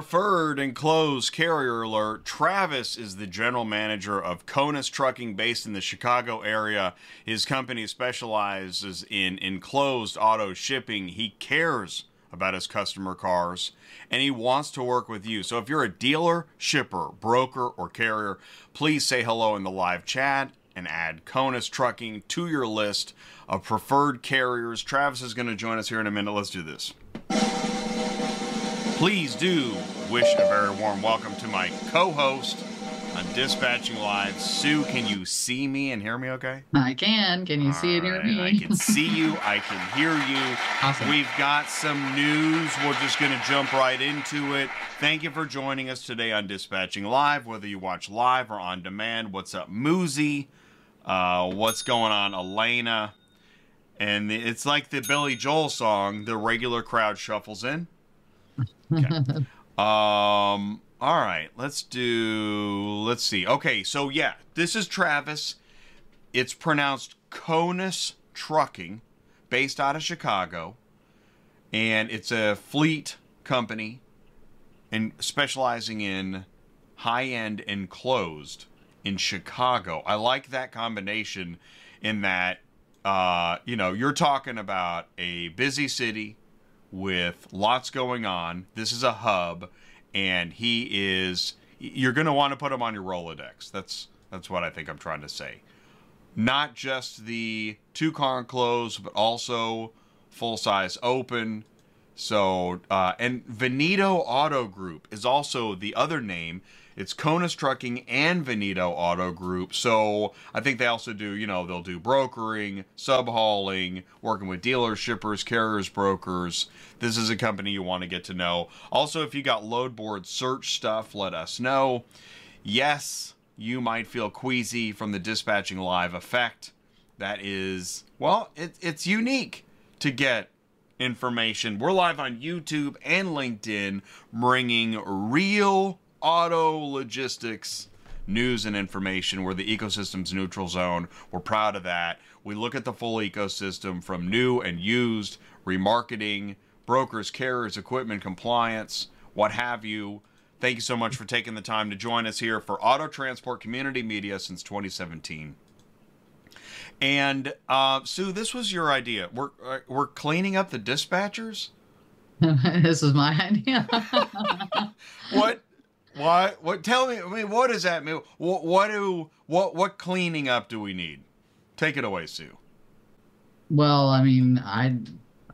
Preferred enclosed carrier alert. Travis is the general manager of Kaunas Trucking based in the Chicago area. His company specializes in enclosed auto shipping. He cares about his customer cars and he wants to work with you. So if you're a dealer, shipper, broker, or carrier, please say hello in the live chat and add Kaunas Trucking to your list of preferred carriers. Travis is going to join us here in a minute. Let's do this. Please do wish a very warm welcome to my co host on Dispatching Live. Sue, can you see me and hear me okay? I can. Can you see and hear right, me? I can see you. I can hear you. Awesome. We've got some news. We're just going to jump right into it. Thank you for joining us today on Dispatching Live, whether you watch live or on demand. What's up, Moozy? Uh, what's going on, Elena? And it's like the Billy Joel song, The Regular Crowd Shuffles In. Okay. um, all right, let's do, let's see. Okay, so yeah, this is Travis. It's pronounced Kaunas Trucking, based out of Chicago. And it's a fleet company and specializing in high end enclosed in Chicago. I like that combination in that, uh, you know, you're talking about a busy city with lots going on. This is a hub, and he is. You're going to want to put him on your Rolodex. That's that's what I think I'm trying to say. Not just the two enclosed, but also full size open. So, uh, and Veneto Auto Group is also the other name. It's Kaunas Trucking and Veneto Auto Group. So I think they also do, you know, they'll do brokering, sub hauling, working with dealers, shippers, carriers, brokers. This is a company you want to get to know. Also, if you got load board search stuff, let us know. Yes, you might feel queasy from the dispatching live effect. That is, well, it, it's unique to get information. We're live on YouTube and LinkedIn, bringing real auto logistics news and information. We're the ecosystem's neutral zone. We're proud of that. We look at the full ecosystem from new and used, remarketing, brokers, carriers, equipment, compliance, what have you. Thank you so much for taking the time to join us here for Auto Transport Community Media since 2017. And uh, Sue, this was your idea. We're uh, we're cleaning up the dispatchers. this is my idea. What? Why? What? Tell me. I mean, what does that mean? What? What do? What? What cleaning up do we need? Take it away, Sue. well, I mean, I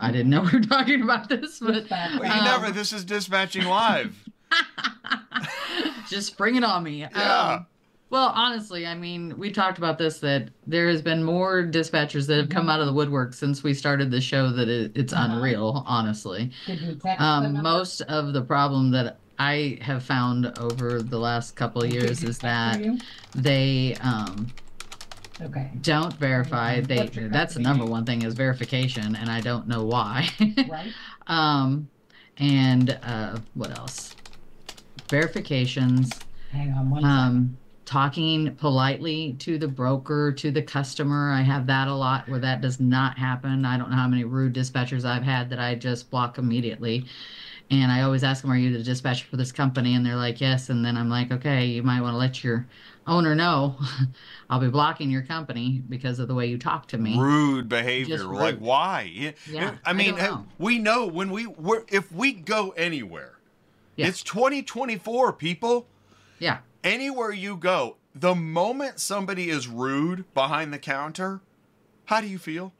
I didn't know we were talking about this, but Well, you um, never. This is dispatching live. just bring it on me. Yeah. Um, well, honestly, I mean, we talked about this that there has been more dispatchers that have come out of the woodwork since we started the show that it, it's Uh-huh. unreal, honestly. Did you text Um, number? most of the problem that I have found over the last couple of years is that they um, Okay, don't verify. They that's the number one thing is verification, and I don't know why. right? um, and uh, what else? Verifications. Hang on one second. Um, talking politely to the broker, to the customer. I have that a lot where that does not happen. I don't know how many rude dispatchers I've had that I just block immediately. And I always ask them, Are you the dispatcher for this company? And they're like, Yes. And then I'm like, Okay, you might want to let your owner know I'll be blocking your company because of the way you talk to me. Rude behavior. Just Like why? Yeah. Yeah, I I mean, don't know. we know when we we're, if we go anywhere, Yeah. it's 2024, people. Yeah. Anywhere you go, the moment somebody is rude behind the counter, how do you feel?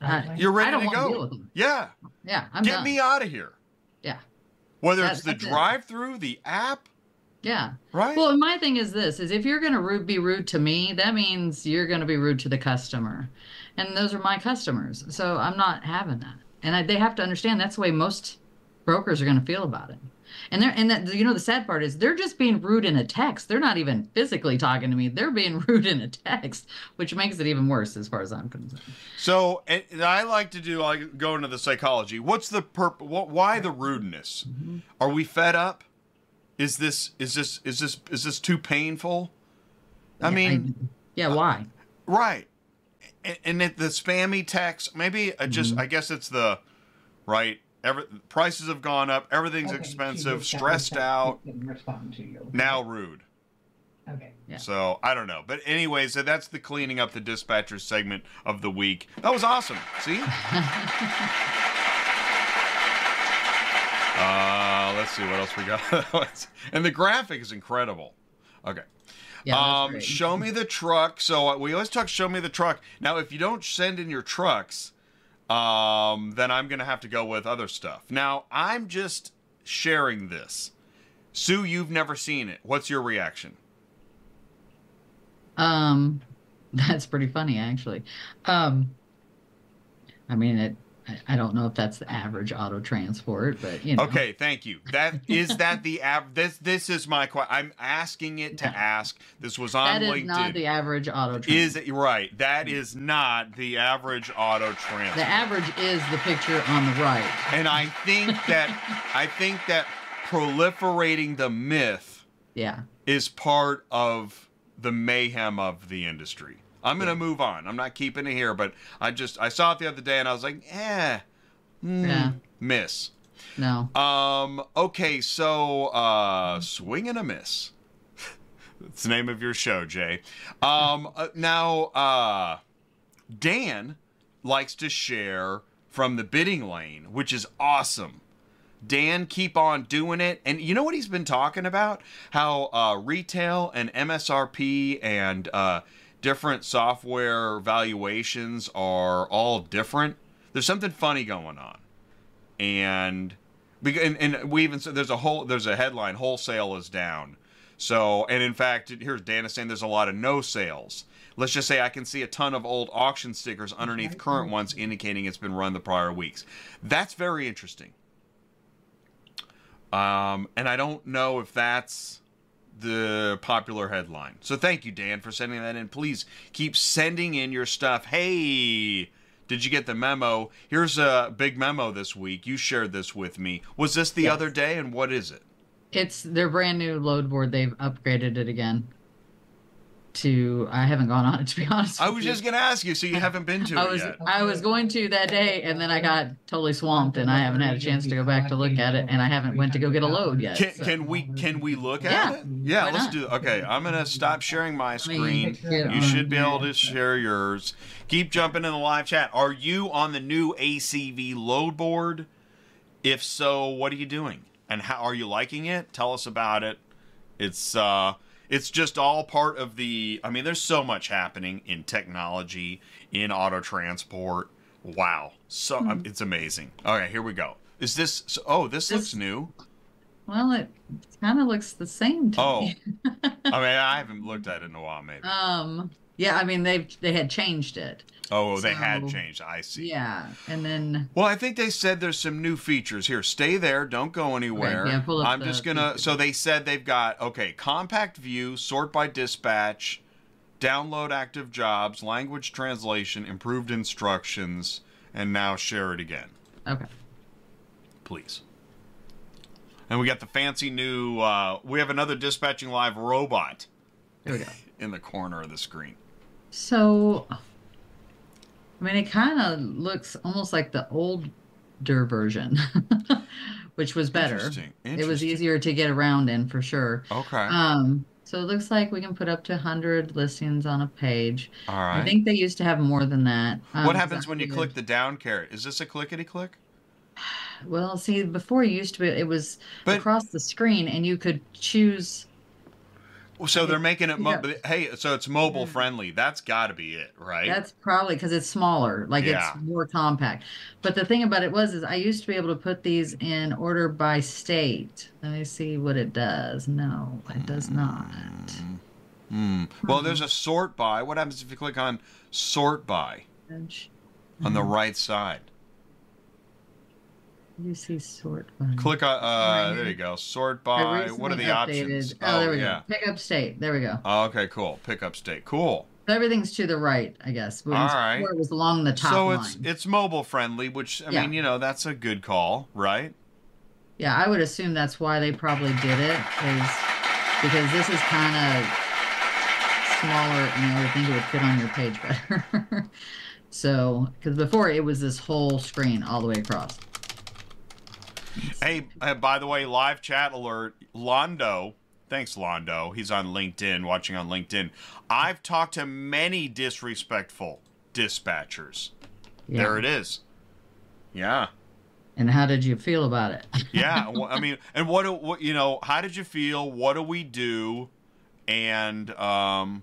Uh, You're ready I don't to want to go. deal with them. Yeah. Yeah. I'm Get done. me out of here. Yeah. Whether That- it's the drive-through, the app, Yeah. right? Well, my thing is this: is if you're going to be rude to me, that means you're going to be rude to the customer, and those are my customers. So I'm not having that, and I, they have to understand that's the way most brokers are going to feel about it. And they're and that you know the sad part is they're just being rude in a text. They're not even physically talking to me. They're being rude in a text, which makes it even worse as far as I'm concerned. So and I like to do like go into the psychology. What's the perp? What? Why the rudeness? Mm-hmm. Are we fed up? Is this is this is this is this too painful? I Yeah, mean, yeah, why? right? And, and it, the spammy text. Maybe I just Mm-hmm. I guess it's the right. Every prices have gone up. Everything's Okay, expensive. Stressed respect- out. respond to you. Now rude. Okay. Yeah. So I don't know. But anyway, so that's the cleaning up the dispatcher segment of the week. That was awesome. See? uh, let's see what else we got. and the graphic is incredible. Okay. Yeah, um, show me the truck. So uh, we always talk. Show me the truck. Now, if you don't send in your trucks, um, then I'm gonna have to go with other stuff. Now, I'm just sharing this. Sue, you've never seen it. What's your reaction? Um, that's pretty funny actually. Um, I mean it. I- don't know if that's the average auto transport, but you know. Okay, thank you. That is that the av- this this is my question. I'm asking it to ask. This was on That is LinkedIn. not the average auto transport. is it right? That is not the average auto transport. the average is the picture on the right. and I think that I think that proliferating the myth Yeah. is part of the mayhem of the industry. I'm gonna move on. I'm not keeping it here, but I just I saw it the other day and I was like, eh, hmm, Yeah. miss. No. Um. Okay. So, uh, swing and a miss. That's the name of your show, Jay. Um. uh, now, uh, Dan likes to share from the bidding lane, which is awesome. Dan, keep on doing it. And you know what he's been talking about? How uh, retail and MSRP and uh, different software valuations are all different. There's something funny going on. And and, and we even said there's a whole there's a headline wholesale is down. So and in fact here's dana saying there's a lot of no sales. Let's just say i can see a ton of old auction stickers underneath current ones indicating it's been run the prior weeks. That's very interesting. Um, and i don't know if that's the popular headline so thank you dan for sending that in please keep sending in your stuff hey did you get the memo? Here's a big memo this week. You shared this with me. Was this the Yes. other day, and what is it? It's their brand new load board. They've upgraded it again. To I haven't gone on it to be honest. I was you. just gonna ask you, so you haven't been to I it was yet. I was going to that day, and then I got totally swamped, and I haven't had a chance to go back to look at it, and I haven't went to go get a load yet. Can, so- can we can we look Yeah. at it? Yeah, let's not? do. Okay, I'm gonna stop sharing my screen. You should be able to share yours. Keep jumping in the live chat. Are you on the new ACV load board? If so, what are you doing? And how are you liking it? Tell us about it. It's uh it's just all part of the I mean there's so much happening in technology, in auto transport. Wow. So um, it's amazing. All right, here we go. Is this so, oh, this, This- looks new. Well, it kind of looks the same to me. Oh. me. I mean, I haven't looked at it in a while maybe. Um. Yeah. I mean, they've they had changed it. oh, they had changed. I see. Yeah. And then Well, I think they said there's some new features here. Stay there, don't go anywhere. yeah, pull up I'm just gonna. features. So they said they've got okay, compact view, sort by dispatch, download active jobs, language translation, improved instructions, and now share it again, okay. please. And we got the fancy new. Uh, we have another dispatching live robot There we go. in the corner of the screen. So, I mean, it kind of looks almost like the older version, which was better. Interesting. It was easier to get around in for sure. Okay. Um, so it looks like we can put up to 100 listings on a page. All right. I think they used to have more than that. Um, what happens when you did- click the down caret? Is this a clickety click? Well, see, before it used to be, it was But- across the screen, and you could choose. So they're making it. Mo- Yeah. Hey, so it's mobile friendly. That's got to be it, right? That's probably because it's smaller, like Yeah. it's more compact. But the thing about it was, is I used to be able to put these in order by state. Let me see what it does. No, it does not. Hmm. Well, there's a sort by. What happens if you click on sort by on Mm. the right side? You see sort by. Click on. Uh, Right there you go. Sort by. What are the options? updated- Oh, there we yeah. go. Pick up state. There we go. Oh, okay, cool. Pick up state. Cool. So everything's to the right, I guess. All it's- It was along the top so line. it's it's mobile friendly, which I Yeah. mean, you know, that's a good call, right? Yeah, I would assume that's why they probably did it, is because this is kind of smaller, and I would think it would fit on your page better. so, because before it was this whole screen all the way across. Hey, by the way, live chat alert. Londo, thanks, Londo. He's on LinkedIn, watching on LinkedIn. I've talked to many disrespectful dispatchers. Yeah. There it is. Yeah. And how did you feel about it? Yeah. well, I mean, and what, do- what, you know, how did you feel? What do we do? And, um,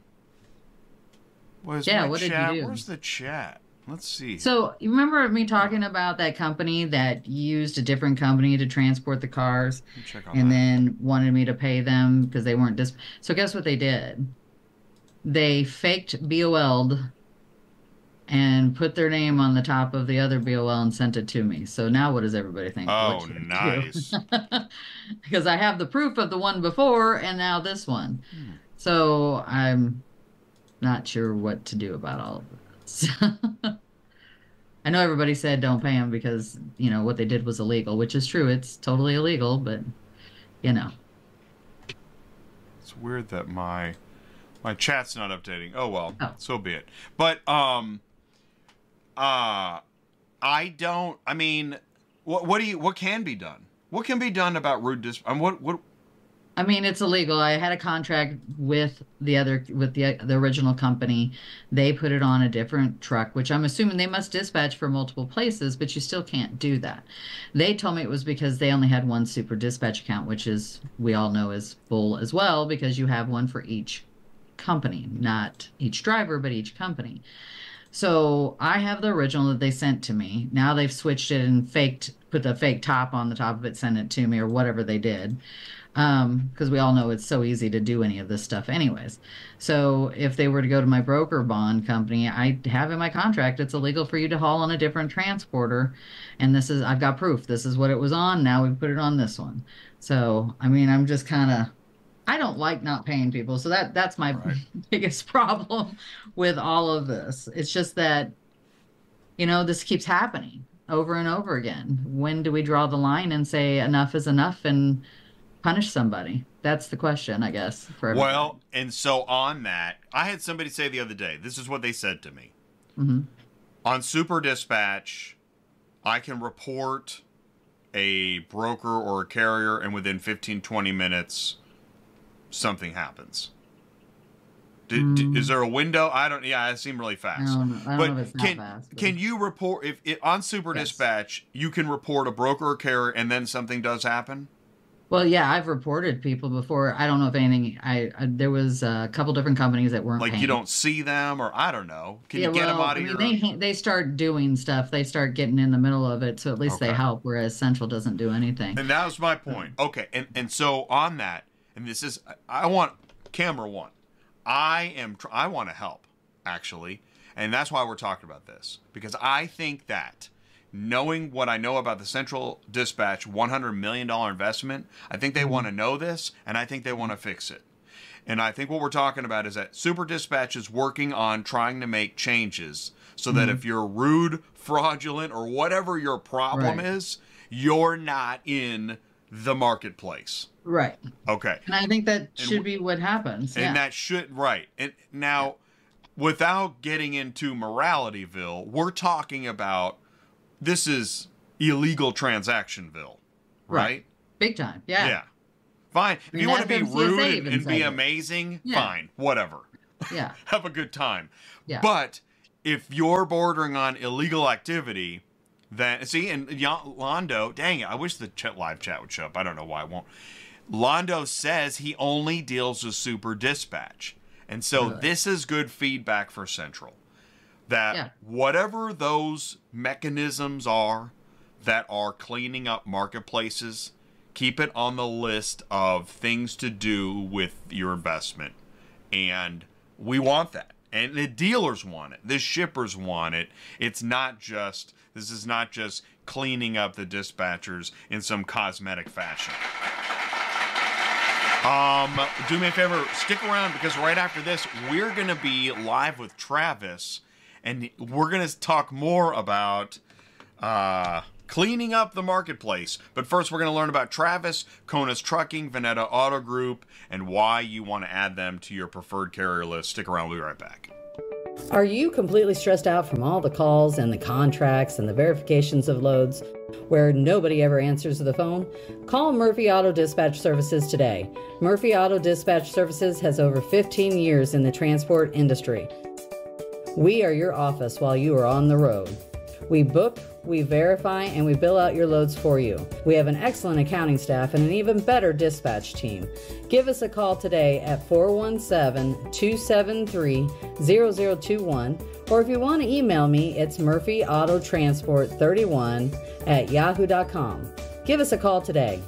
Yeah, what did you do? Where's the chat? Let's see. So you remember me talking about that company that used a different company to transport the cars and that. then wanted me to pay them because they weren't dis so guess what they did? They faked BOL'd and put their name on the top of the other BOL and sent it to me. So now what does everybody think? Oh, What should I do? nice. because I have the proof of the one before and now this one. Hmm. So I'm not sure what to do about all of this. I know everybody said don't pay them because, you know, what they did was illegal, which is true. It's totally illegal, but, you know. It's weird that my my chat's not updating. Oh well, Oh. so be it. But um uh I don't I mean what what do you what can be done? What can be done about rude dis I mean, what what I mean, it's illegal. I had a contract with the other with the the original company. They put it on a different truck, which I'm assuming they must dispatch for multiple places, but you still can't do that. They told me it was because they only had one super dispatch account, which is we all know is full as well because you have one for each company, not each driver, but each company. So I have the original that they sent to me. Now they've switched it and faked, put the fake top on the top of it, sent it to me, or whatever they did. Um, because we all know it's so easy to do any of this stuff, anyways. So if they were to go to my broker bond company, I have in my contract it's illegal for you to haul on a different transporter, and this is I've got proof. This is what it was on. Now we put it on this one. So I mean, I'm just kind of I don't like not paying people. So that that's my Right. biggest problem with all of this. It's just that you know, this keeps happening over and over again. When do we draw the line and say enough is enough and punish somebody? That's the question, I guess. For everybody. well, and so on that, I had somebody say the other day, this is what they said to me. Mhm. On Super Dispatch, I can report a broker or a carrier and within 15 20 minutes something happens. D- d- Mm. is there a window? I don't. Yeah, it seemed really fast. I but know if it's that can fast. but- can you report if it, on Super Yes. Dispatch you can report a broker or carrier and then something does happen? Well, yeah, I've reported people before. I don't know if anything. I, I there was a couple different companies that weren't Like paying. you don't see them, or I don't know. Can yeah, you get well, them out I of mean, your? they they start doing stuff. They start getting in the middle of it, so at least they help. Whereas Central doesn't do anything. And that was my point. Okay, and and so on that, and this is I want camera one. I am I want to help actually, and that's why we're talking about this because I think that knowing what I know about the Central Dispatch 100 million dollar investment, I think they mm-hmm. want to know this and I think they want to fix it. And I think what we're talking about is that Super Dispatch is working on trying to make changes so that mm-hmm. if you're rude, fraudulent, or whatever your problem Right. is, you're not in the marketplace. right. Okay. And I think that should w- be what happens. And yeah. that should right. And now without getting into moralityville, we're talking about this is illegal transactionville, right? Right. Big time. Yeah. Yeah. Fine. If mean, you want to be rude and, and be it. amazing, Yeah. fine. Whatever. Yeah. Have a good time. Yeah. But if you're bordering on illegal activity, then see, and Londo, dang it, I wish the chat, live chat would show up. I don't know why it won't. Londo says he only deals with Super Dispatch. And so Really? this is good feedback for Central. That Yeah. whatever those mechanisms are that are cleaning up marketplaces, keep it on the list of things to do with your investment. And we want that. And the dealers want it. The shippers want it. It's not just this is not just cleaning up the dispatchers in some cosmetic fashion. Um, do me a favor, stick around because right after this, we're gonna be live with Travis, and we're gonna talk more about uh, cleaning up the marketplace. But first, we're gonna learn about Travis, Kaunas Trucking, Veneto Auto Group, and why you want to add them to your preferred carrier list. Stick around, we'll be right back. Are you completely stressed out from all the calls and the contracts and the verifications of loads? where nobody ever answers the phone, call Murphy Auto Dispatch Services today. Murphy Auto Dispatch Services has over 15 years in the transport industry. We are your office while you are on the road. We book, we verify, and we bill out your loads for you. We have an excellent accounting staff and an even better dispatch team. Give us a call today at 417 273 0021, or if you want to email me, it's murphyautotransport31 at yahoo.com. Give us a call today.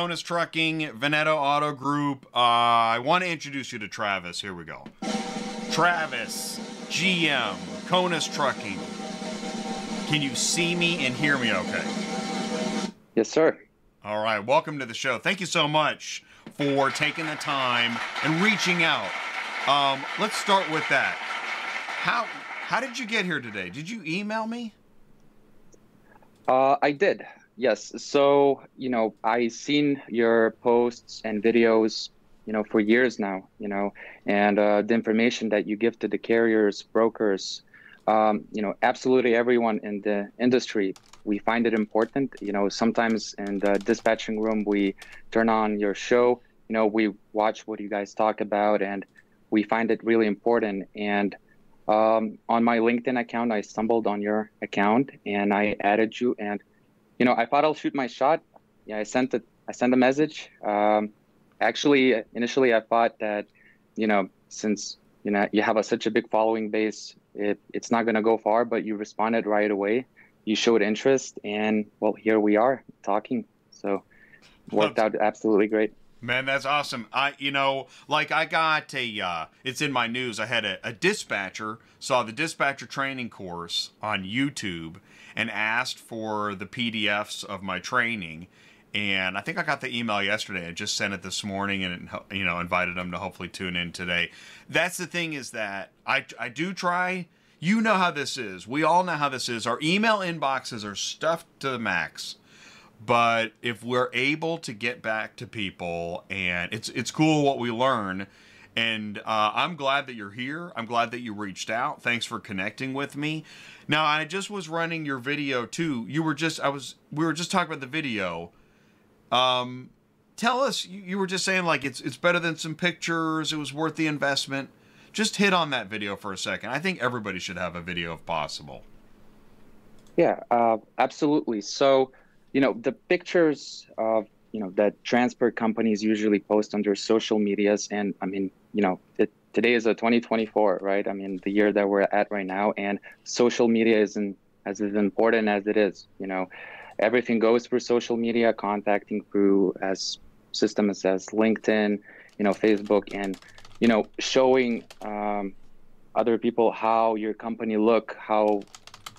Kaunas Trucking, Veneto Auto Group. Uh, I want to introduce you to Travis. Here we go. Travis, GM, Kaunas Trucking. Can you see me and hear me okay? Yes, sir. All right, welcome to the show. Thank you so much for taking the time and reaching out. Um, let's start with that. How how did you get here today? Did you email me? Uh, I did. Yes. So, you know, I seen your posts and videos, you know, for years now, you know, and uh, the information that you give to the carriers, brokers, um, you know, absolutely everyone in the industry, we find it important. You know, sometimes in the dispatching room, we turn on your show, you know, we watch what you guys talk about and we find it really important. And um, on my LinkedIn account, I stumbled on your account and I added you and you know, I thought I'll shoot my shot. Yeah, I sent it. I sent a message. Um, actually, initially, I thought that, you know, since you know you have a, such a big following base, it, it's not going to go far. But you responded right away. You showed interest, and well, here we are talking. So, worked out absolutely great. Man, that's awesome. I, you know, like I got a, uh, it's in my news. I had a, a dispatcher saw the dispatcher training course on YouTube and asked for the PDFs of my training. And I think I got the email yesterday. I just sent it this morning, and you know, invited them to hopefully tune in today. That's the thing is that I I do try. You know how this is. We all know how this is. Our email inboxes are stuffed to the max but if we're able to get back to people and it's it's cool what we learn. And uh, i'm glad that you're here. I'm glad that you reached out. Thanks for connecting with me. Now i just was running your video too. You were just i was we were just talking about the video. Um tell us you, you were just saying like it's it's better than some pictures. It was worth the investment. Just hit on that video for a second. I think everybody should have a video if possible. Yeah uh, absolutely. So you know the pictures of you know that transport companies usually post on their social medias and i mean you know it, today is a 2024 right? I mean the year that we're at right now and social media isn't as important as it is you know. Everything goes through social media contacting through as systems as linkedin you know facebook and you know showing um, other people how your company look how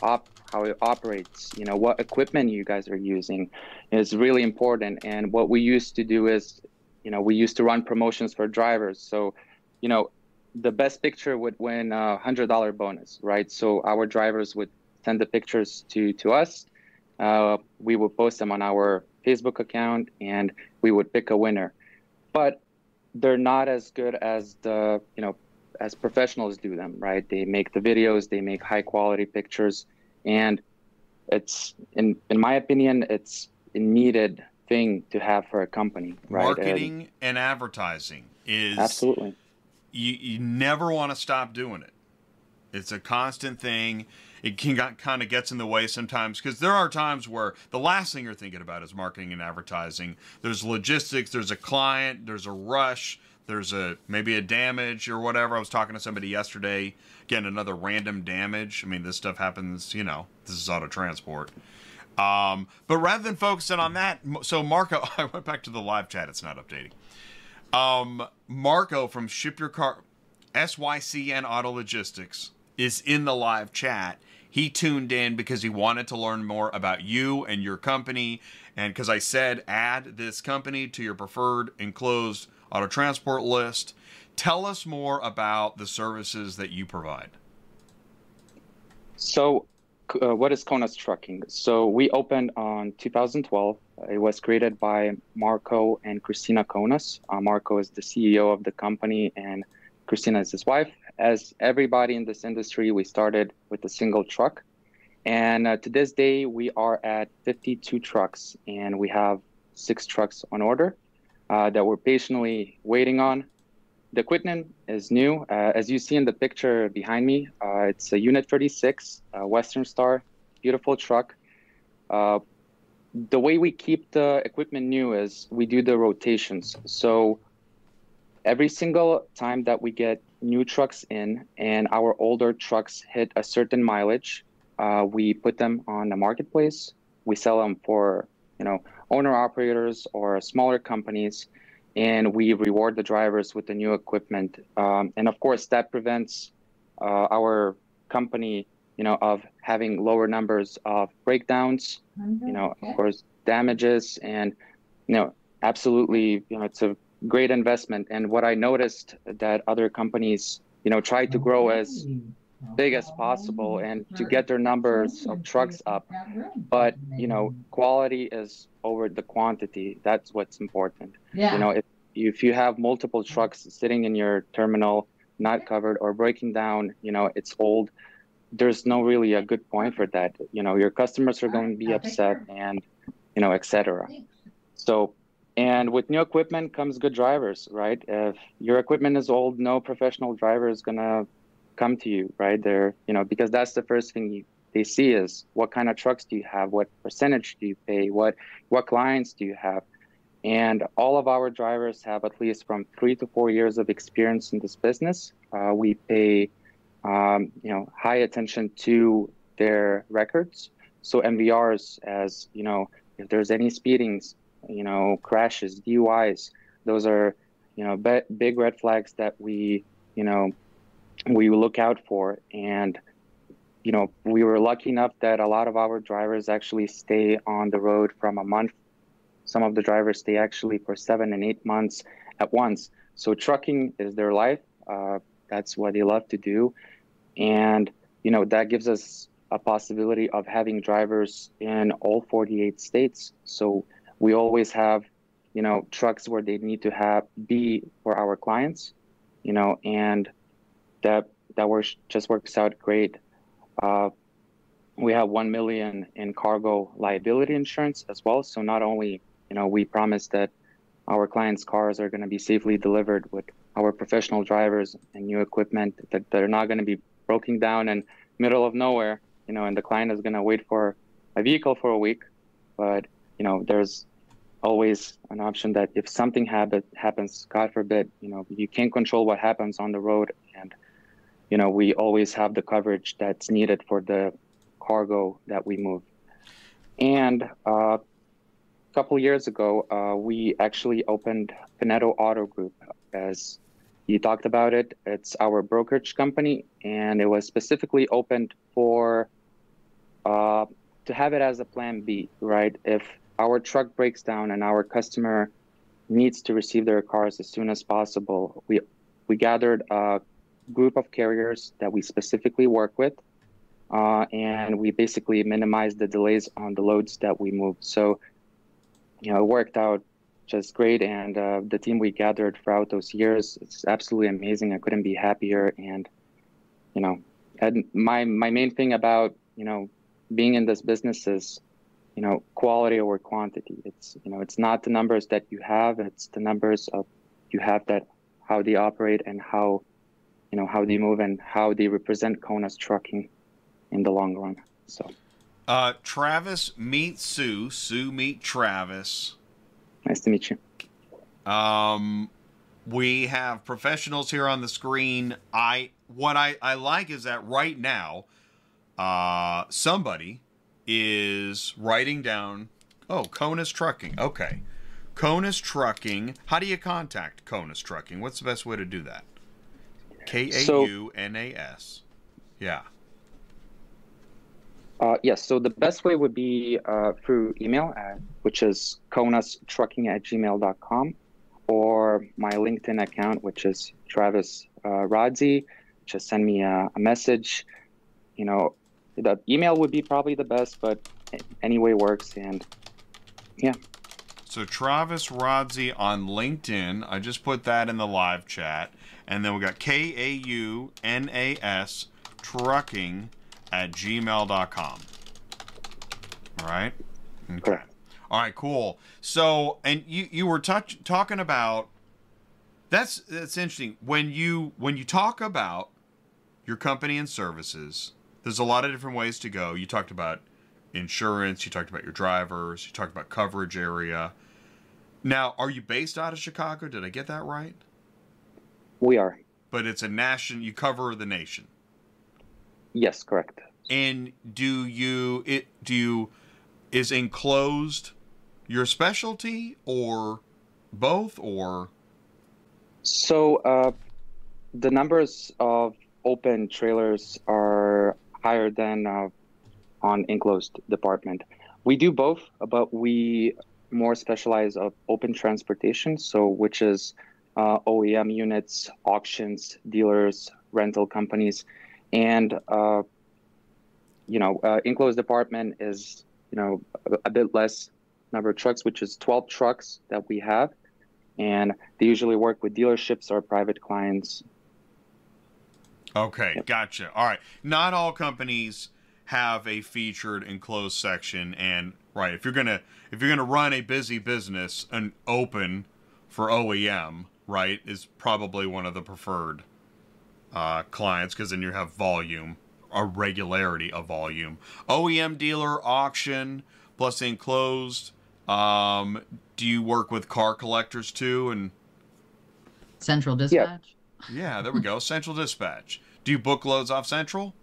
op- how it operates, you know, what equipment you guys are using is really important. And what we used to do is, you know, we used to run promotions for drivers. So, you know, the best picture would win a hundred dollar bonus, right? So our drivers would send the pictures to to us. Uh, we would post them on our Facebook account, and we would pick a winner. But they're not as good as the you know as professionals do them, right? They make the videos, they make high quality pictures and it's in in my opinion it's a needed thing to have for a company right? Marketing and, and advertising is absolutely. You, you never want to stop doing it. It's a constant thing. It can kind of gets in the way sometimes because there are times where the last thing you're thinking about is marketing and advertising. There's logistics, there's a client, there's a rush, there's a maybe a damage or whatever. I was talking to somebody yesterday, again another random damage. I mean, this stuff happens, you know. This is auto transport. Um, but rather than focusing on that, so Marco, I went back to the live chat. It's not updating. Um, Marco from Ship Your Car, SYCN Auto Logistics is in the live chat. He tuned in because he wanted to learn more about you and your company. And because I said add this company to your preferred enclosed auto transport list. Tell us more about the services that you provide. So, uh, what is Kaunas Trucking? So, we opened on 2012. It was created by Marco and Christina Konas. Uh, Marco is the CEO of the company, and Christina is his wife. As everybody in this industry, we started with a single truck. And uh, to this day, we are at 52 trucks, and we have six trucks on order uh, that we're patiently waiting on. The equipment is new. Uh, as you see in the picture behind me, uh, it's a Unit 36 Western Star, beautiful truck. Uh, the way we keep the equipment new is we do the rotations. So every single time that we get new trucks in and our older trucks hit a certain mileage, uh, we put them on the marketplace. We sell them for you know owner operators or smaller companies, and we reward the drivers with the new equipment. Um, and of course, that prevents uh, our company, you know, of having lower numbers of breakdowns, mm-hmm. you know, of course, damages, and you know, absolutely, you know, it's a great investment. And what I noticed that other companies, you know, try to grow as big as possible and to get their numbers of trucks up. But you know, quality is over the quantity. That's what's important. Yeah. You know, if if you have multiple trucks sitting in your terminal, not covered or breaking down, you know, it's old. There's no really a good point for that. You know, your customers are going to be upset and, you know, etc. So, and with new equipment comes good drivers, right? If your equipment is old, no professional driver is gonna come to you, right? They're, you know, because that's the first thing you, they see is what kind of trucks do you have? What percentage do you pay? What, what clients do you have? And all of our drivers have at least from three to four years of experience in this business. Uh, we pay, um, you know, high attention to their records. So MVRs, as you know, if there's any speedings, you know, crashes, DUIs, those are, you know, be- big red flags that we, you know, we look out for. And, you know, we were lucky enough that a lot of our drivers actually stay on the road from a month. Some of the drivers stay actually for seven and eight months at once. So trucking is their life. Uh, that's what they love to do. And, you know, that gives us a possibility of having drivers in all 48 states. So we always have, you know, trucks where they need to have be for our clients, you know, and that that works just works out great. Uh, we have one million in cargo liability insurance as well. So not only you know we promise that our clients' cars are going to be safely delivered with our professional drivers and new equipment that they're not going to be broken down in middle of nowhere, you know, and the client is going to wait for a vehicle for a week. But you know, there's always an option that if something happens, God forbid, you know, you can't control what happens on the road, you know, we always have the coverage that's needed for the cargo that we move. And uh, a couple years ago, uh, we actually opened Veneto Auto Group. As you talked about it, it's our brokerage company, and it was specifically opened for uh, to have it as a plan B, right? If our truck breaks down and our customer needs to receive their cars as soon as possible, we we gathered a group of carriers that we specifically work with. Uh, and we basically minimize the delays on the loads that we move. So, you know, it worked out just great. And uh, the team we gathered throughout those years, it's absolutely amazing. I couldn't be happier. And, you know, and my, my main thing about, you know, being in this business is, you know, quality over quantity. It's, you know, it's not the numbers that you have, it's the numbers of you have that, how they operate and how you know how they move and how they represent Kaunas trucking. in the long run. So Uh, Travis meet Sue. Sue meet Travis. nice to meet you. Um, we have professionals here on the screen. I what I, I like is that right now, uh, somebody is writing down. Oh, Kaunas Trucking. Okay, Kaunas Trucking. How do you contact Kaunas Trucking? What's the best way to do that? K A U N A S. Yeah. Uh, yes, so the best way would be uh, through email, at, which is kaunastrucking at gmail.com, or my LinkedIn account, which is Travis uh, Rodzi. Just send me a, a message. You know, the email would be probably the best, but any way works. And yeah. So Travis Rodzi on LinkedIn. I just put that in the live chat. And then we got K A U N A S trucking at gmail.com. All right. Okay. Correct. All right, cool. So, and you you were touch, talking about that's that's interesting. When you when you talk about your company and services, there's a lot of different ways to go. You talked about insurance, you talked about your drivers, you talked about coverage area. Now, are you based out of Chicago? Did I get that right? We are. But it's a nation. You cover the nation. Yes, correct. And do you it do you is enclosed your specialty or both or So uh, the numbers of open trailers are higher than uh, on enclosed department. We do both, but we more specialize of open transportation, so which is uh, OEM units, auctions, dealers, rental companies, and uh, you know, uh, enclosed department is you know a, a bit less number of trucks, which is 12 trucks that we have and they usually work with dealerships or private clients. Okay, Yep. gotcha. All right. Not all companies have a featured enclosed section and right, if you're going to if you're going to run a busy business and open for OEM, right, is probably one of the preferred uh, clients because then you have volume, a regularity of volume. OEM dealer auction plus enclosed. Um, do you work with car collectors too and Central Dispatch. yeah, there we go. Central Dispatch. Do you book loads off Central?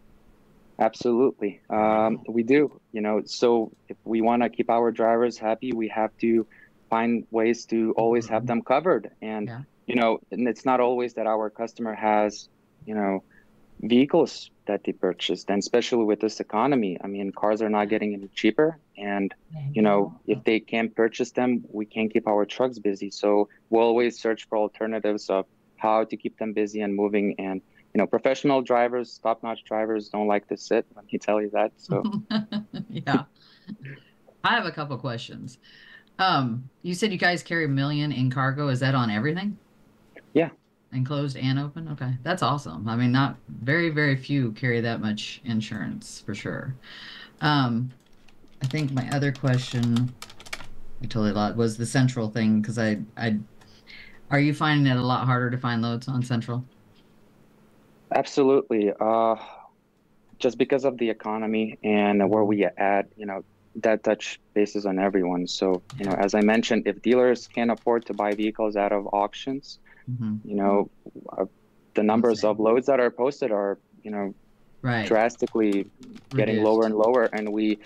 Absolutely, um, we do. You know, so if we want to keep our drivers happy, we have to find ways to always have them covered. And Yeah. You know, and it's not always that our customer has, you know, vehicles that they purchased, and especially with this economy. I mean, cars are not getting any cheaper, and you know, if they can't purchase them, we can't keep our trucks busy. So we'll always search for alternatives of how to keep them busy and moving. And you know, professional drivers, top-notch drivers, don't like to sit. Let me tell you that. So yeah. I have a couple questions. Um, you said you guys carry a million in cargo. Is that on everything? Yeah. Enclosed and open? Okay. That's awesome. I mean, not very, very few carry that much insurance for sure. Um, I think my other question I totally lot was the central thing because I I are you finding it a lot harder to find loads on central? absolutely, uh, just because of the economy and where we at, you know, that touch bases on everyone. So you know, as I mentioned, if dealers can't afford to buy vehicles out of auctions, hmm you know, uh, the numbers of loads that are posted are you know Right. drastically getting Reduced. lower and lower and we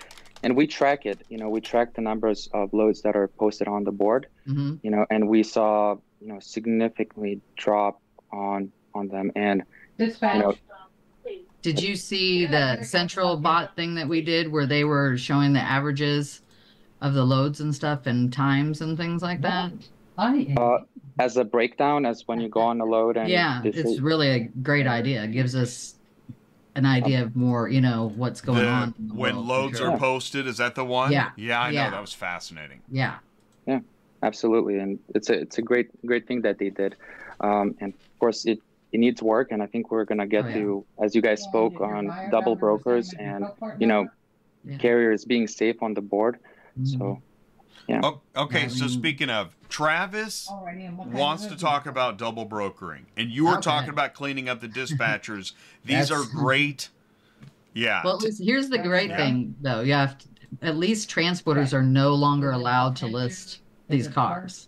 and we track it you know we track the numbers of loads that are posted on the board hmm you know and we saw you know significantly drop on on them and Dispatch. you know Did you see the central bot thing that we did where they were showing the averages of the loads and stuff and times and things like that? I uh, as a breakdown as when you go on the load and Yeah, this it's is- really a great idea. It gives us an idea of more, you know, what's going The- on. the when world, loads sure. are posted, is that the one? Yeah. Yeah, I know. That was fascinating. Yeah. Yeah, absolutely and it's a it's a great great thing that they did um, and of course it it needs work and i think we're going to get Oh, yeah. to as you guys spoke on double brokers and you know Yeah. carriers being safe on the board Mhm. so Oh, okay. So speaking of, Travis Already, and what kind wants to talk about double brokering, and you were Okay. talking about cleaning up the dispatchers. These are great Yeah. Well, here's the great Yeah. thing, though. You have to, at least transporters are no longer allowed to list these cars,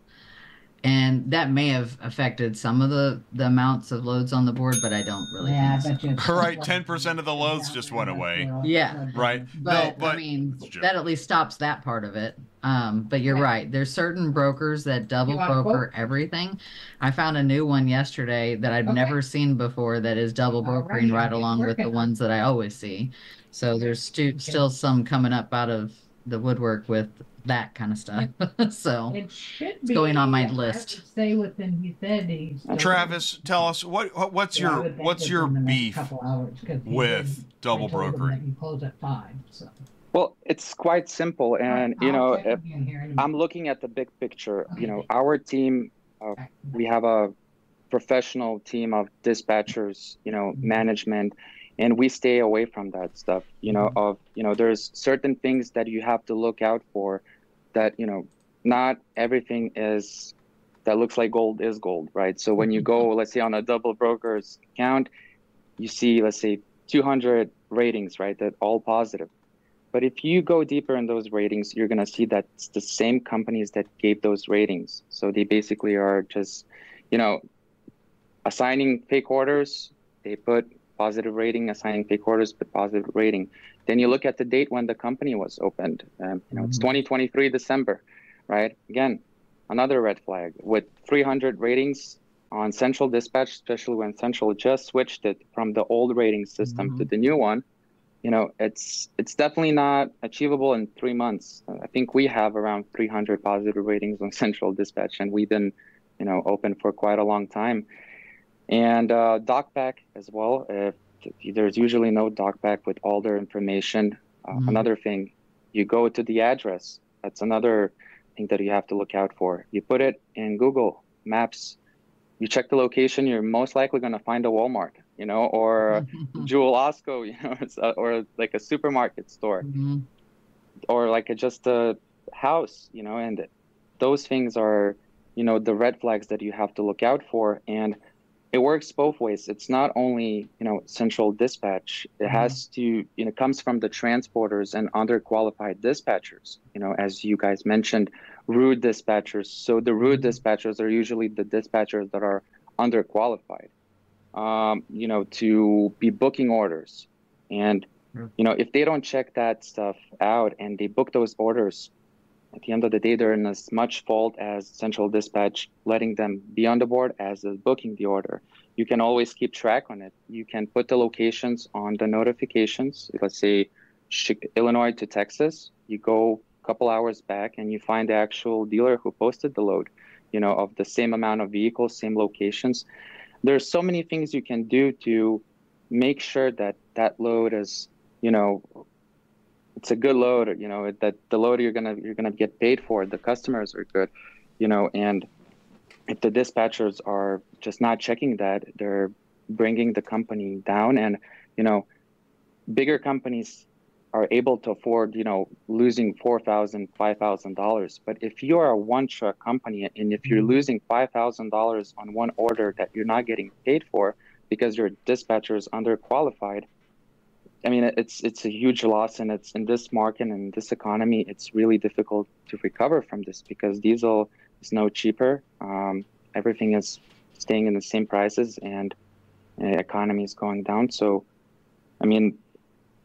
and that may have affected some of the the amounts of loads on the board, but I don't really Yeah, I think so. bet you. All right, 10% of the loads just went away. Yeah. Right. But, but- I mean, It's a joke. that at least stops that part of it. Um, but you're Right. right. There's certain brokers that double You want a broker everything. I found a new one yesterday that I've Okay. never seen before that is double brokering right, right along with the working on it. ones that I always see. So there's stu- still some coming up out of the woodwork with that kind of stuff. so It should be. going on my I would list. Say within, he said he's. still- Travis, tell us what what- what's Yeah, your what's your within beef? Couple hours, 'cause he with double I brokering? that You close at five, so. Well, it's quite simple, and you know, check if, with you in here in a I'm looking at the big picture. You know, our team, uh, we have a professional team of dispatchers, you know, management, and we stay away from that stuff. You know, of you know, there's certain things that you have to look out for. That you know, not everything is that looks like gold is gold, right? So when you go, mm-hmm. let's say on a double broker's account, you see, let's say 200 ratings, right? That all positive. But if you go deeper in those ratings, you're going to see that it's the same companies that gave those ratings. So they basically are just, you know, assigning fake orders. They put positive rating, assigning fake orders, put positive rating. Then you look at the date when the company was opened. Um, you know, it's Mhm. 2023 December, right? Again, another red flag with 300 ratings on Central Dispatch, especially when Central just switched it from the old rating system to the new one you know it's it's definitely not achievable in three months i think we have around 300 positive ratings on central dispatch and we've been you know open for quite a long time and uh, docpack as well if, there's usually no docpack with all their information uh, Mhm. another thing you go to the address that's another thing that you have to look out for you put it in google maps you check the location you're most likely going to find a walmart you know or Jewel Osco, you know, uh, or like a supermarket store, Mhm. or like a, just a house, you know, and those things are, you know, the red flags that you have to look out for. And it works both ways. It's not only, you know, central dispatch. It mm-hmm. has to, you know, comes from the transporters and underqualified dispatchers, you know, as you guys mentioned, rude dispatchers. So the rude mm-hmm. dispatchers are usually the dispatchers that are underqualified um, you know, to be booking orders. And, Yeah. you know, if they don't check that stuff out and they book those orders, at the end of the day, they're in as much fault as Central Dispatch letting them be on the board as is booking the order. You can always keep track on it. You can put the locations on the notifications. Let's say Illinois to Texas. You go a couple hours back and you find the actual dealer who posted the load, you know, of the same amount of vehicles, same locations there's so many things you can do to make sure that that load is you know it's a good load you know that the load you're gonna you're gonna get paid for the customers are good you know and if the dispatchers are just not checking that they're bringing the company down and you know bigger companies are able to afford you know losing four thousand five thousand dollars. But if you are a one truck company and if you're mm-hmm. losing five thousand dollars on one order that you're not getting paid for because your dispatcher is underqualified i mean it's it's a huge loss and it's in this market and this economy it's really difficult to recover from this because diesel is no cheaper um, everything is staying in the same prices and the economy is going down so i mean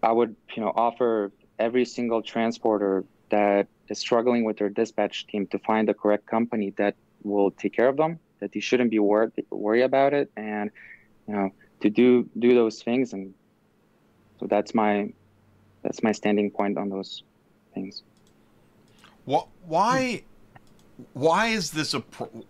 I would, you know, offer every single transporter that is struggling with their dispatch team to find the correct company that will take care of them. That they shouldn't be worried worry about it, and you know, to do do those things. And so that's my that's my standing point on those things. Wh- Why? Why is this a? Pro-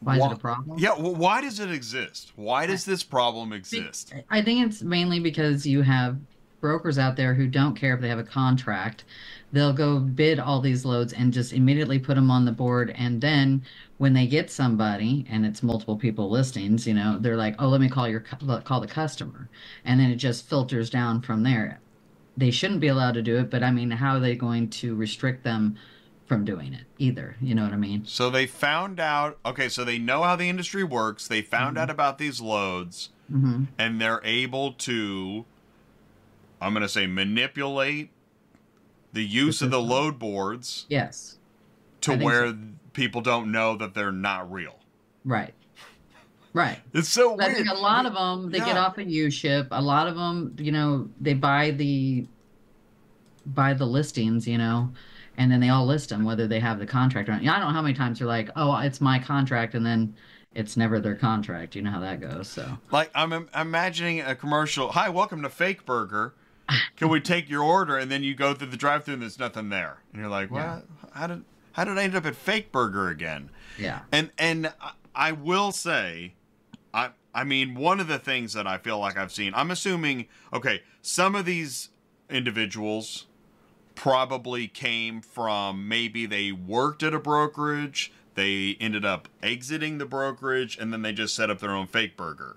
Why is Wha- it a problem? Yeah. Well, why does it exist? Why does this problem exist? I think it's mainly because you have brokers out there who don't care if they have a contract. They'll go bid all these loads and just immediately put them on the board. And then when they get somebody and it's multiple people listings, you know, they're like, oh, let me call your call the customer, and then it just filters down from there. They shouldn't be allowed to do it, but I mean, how are they going to restrict them from doing it either? You know what I mean? So they found out. Okay, so they know how the industry works. They found Mhm. out about these loads, hmm and they're able to I'm going to say manipulate the use of the load boards Yes. to where people don't know that they're not real. Right. Right. It's so I weird. think a lot of them they get Yeah. off a U ship. A lot of them, you know, they buy the buy the listings, you know, and then they all list them whether they have the contract or not. I don't know how many times they're like, "Oh, it's my contract," and then it's never their contract. You know how that goes. So Like I'm im- imagining a commercial. Hi, welcome to Fake Burger. Can we take your order? And then you go through the drive-through and there's nothing there, and you're like, Yeah. "What? How did how did I end up at Fake Burger again?" yeah, And and I- I will say, I I mean one of the things that I feel like I've seen. I'm assuming okay, some of these individuals probably came from maybe they worked at a brokerage, they ended up exiting the brokerage, and then they just set up their own fake burger.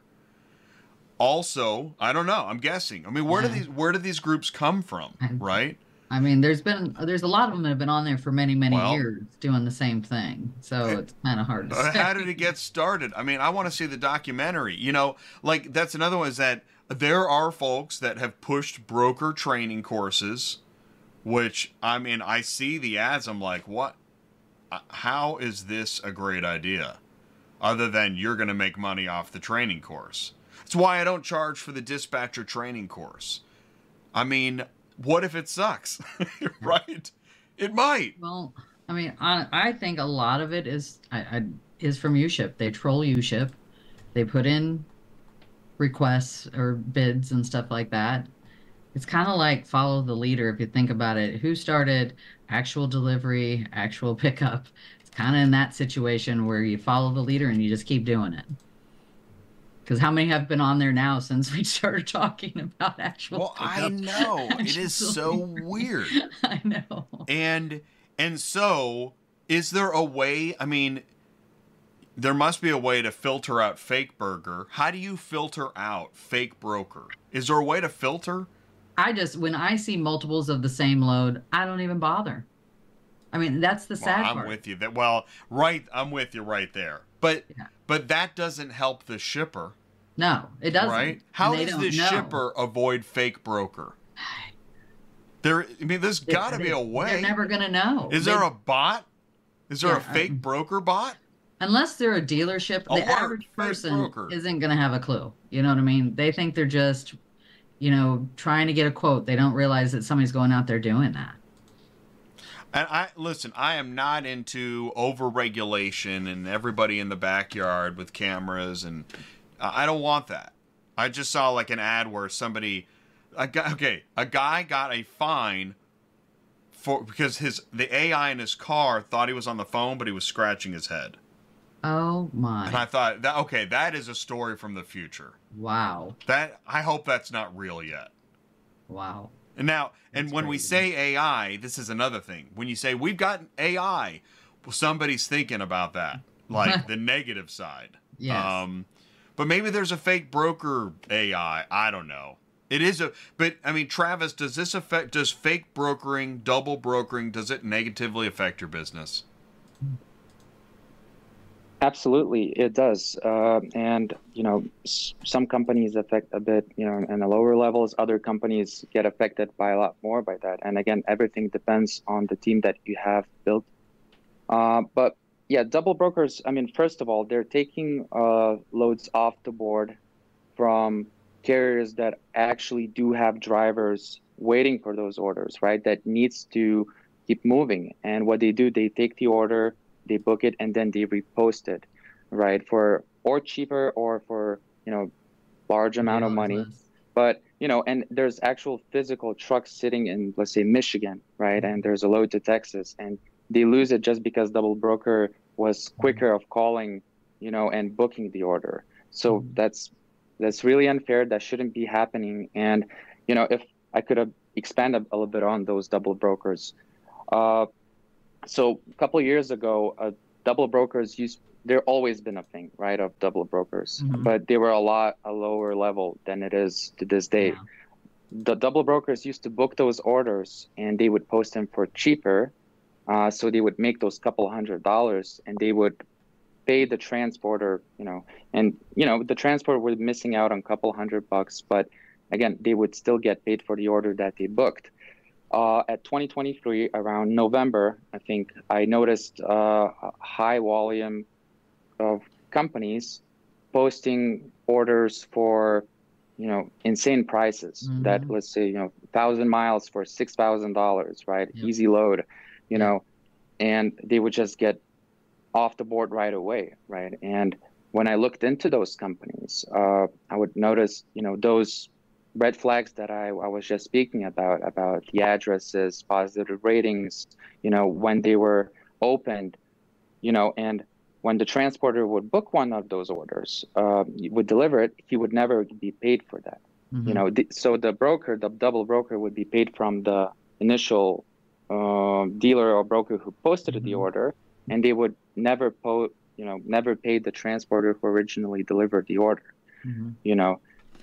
Also, I don't know. I'm guessing. I mean, where do these where do these groups come from? Right? I mean, there's been there's a lot of them that have been on there for many many Well- years doing the same thing. So it's kind of hard to Uh, say. How did it get started? I mean, I want to see the documentary. You know, like that's another one is that there are folks that have pushed broker training courses, which I mean, I see the ads. I'm like, what? Uh, How is this a great idea? Other than you're going to make money off the training course. That's why I don't charge for the dispatcher training course. I mean, what if it sucks? right? It might. Well, I mean, I, I think a lot of it is I, I, is from UShip. They troll UShip. They put in requests or bids and stuff like that. It's kind of like follow the leader if you think about it. Who started actual delivery, actual pickup? It's kind of in that situation where you follow the leader and you just keep doing it. Because how many have been on there now since we started talking about actual? Well, I know. It is so weird. I know. And and so is there a way, I mean there must be a way to filter out fake burger. How do you filter out fake broker? Is there a way to filter? I just when I see multiples of the same load, I don't even bother. I mean, that's the Well, sad I'm part. with you. That well, right, I'm with you right there. But Yeah. but that doesn't help the shipper, no, it doesn't. right? How does the know. shipper avoid fake broker? There I mean there's got to be a way. They're never gonna know. Is They- there a bot? Is there a Yeah, uh, fake broker bot? unless they're a dealership? Alert, the average person broker. isn't gonna have a clue. You know what I mean? They think they're just, you know, trying to get a quote. They don't realize that somebody's going out there doing that. And I listen, I am not into overregulation and everybody in the backyard with cameras and I don't want that. I just saw like an ad where somebody a guy, okay, a guy got a fine for because his the AI in his car thought he was on the phone but he was scratching his head. Oh my. And I thought that okay, that is a story from the future. Wow! That I hope that's not real yet. Wow! And now, and That's when we say AI, this is another thing. When you say we've got AI, well, somebody's thinking about that, like the negative side. Yes. Um, but maybe there's a fake broker AI. I don't know. It is a, but I mean, Travis, does this affect? Does fake brokering, double brokering, does it negatively affect your business? Absolutely, it does. Uh, and, you know, s- some companies affect a bit, you know, in the lower levels. Other companies get affected by a lot more by that. And again, everything depends on the team that you have built. Uh, but yeah, double brokers, I mean, first of all, they're taking uh, loads off the board from carriers that actually do have drivers waiting for those orders, right? That needs to keep moving. And what they do, they take the order, they book it, and then they repost it, right? For or cheaper or for you know large amount of money. But you know, and there's actual physical trucks sitting in, let's say, Michigan, right? And there's a load to Texas, and they lose it just because double broker was quicker of calling, you know, and booking the order. So Mhm. that's that's really unfair. That shouldn't be happening. And you know, if I could have expanded a little bit on those double brokers. Uh, so a couple of years ago, uh, double brokers used there always been a thing, right, of double brokers, Mhm. but they were a lot a lower level than it is to this day. Yeah. The double brokers used to book those orders and they would post them for cheaper, uh, so they would make those couple hundred dollars and they would pay the transporter, you know, and you know the transporter was missing out on a couple hundred bucks, but again, they would still get paid for the order that they booked. Uh, at 2023, around November, I think I noticed uh, a high volume of companies posting orders for, you know, insane prices. Mhm. That let's say, you know, thousand miles for six thousand dollars, right? Yep. Easy load, you know, and they would just get off the board right away, right? And when I looked into those companies, uh, I would notice, you know, those red flags that I, I was just speaking about, about the addresses, positive ratings, you know, when they were opened, you know, and when the transporter would book one of those orders, uh, would deliver it, he would never be paid for that Mhm. you know the, so the broker the double broker would be paid from the initial uh, dealer or broker who posted the Mhm. order and they would never po you know never pay the transporter who originally delivered the order Mhm. you know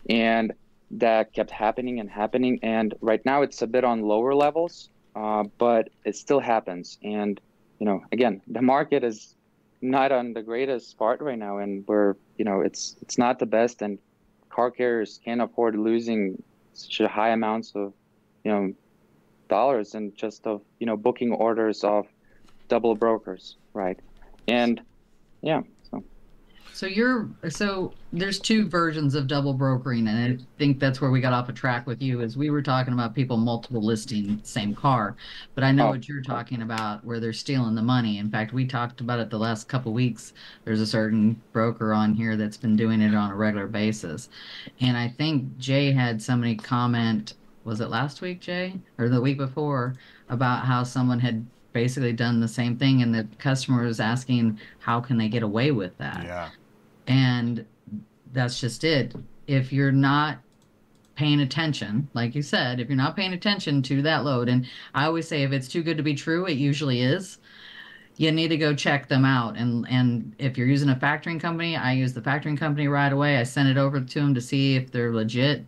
and that kept happening and happening and right now it's a bit on lower levels uh, but it still happens. And you know again the market is not on the greatest part right now and we're you know it's it's not the best and car carriers can't afford losing such high amounts of you know dollars and just of you know booking orders of double brokers right? And yeah so you're so there's two versions of double brokering, and I think that's where we got off a track with you. Is we were talking about people multiple listing same car, but I know Oh. what you're talking about, where they're stealing the money. In fact, we talked about it the last couple weeks. There's a certain broker on here that's been doing it on a regular basis, and I think Jay had somebody comment. Was it last week, Jay, or the week before, about how someone had basically done the same thing, and the customer was asking how can they get away with that. Yeah. And that's just it. If you're not paying attention, like you said, if you're not paying attention to that load, and I always say if it's too good to be true, it usually is. You need to go check them out. And and if you're using a factoring company, I use the factoring company right away. I send it over to them to see if they're legit.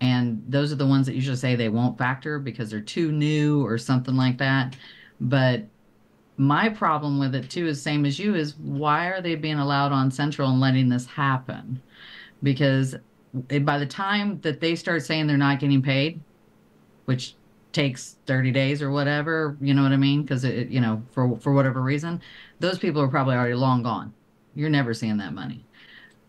And those are the ones that usually say they won't factor because they're too new or something like that. But my problem with it too is same as you is why are they being allowed on central and letting this happen? Because by the time that they start saying they're not getting paid which takes 30 days or whatever you know what i mean? Because it you know for for whatever reason those people are probably already long gone. You're never seeing that money.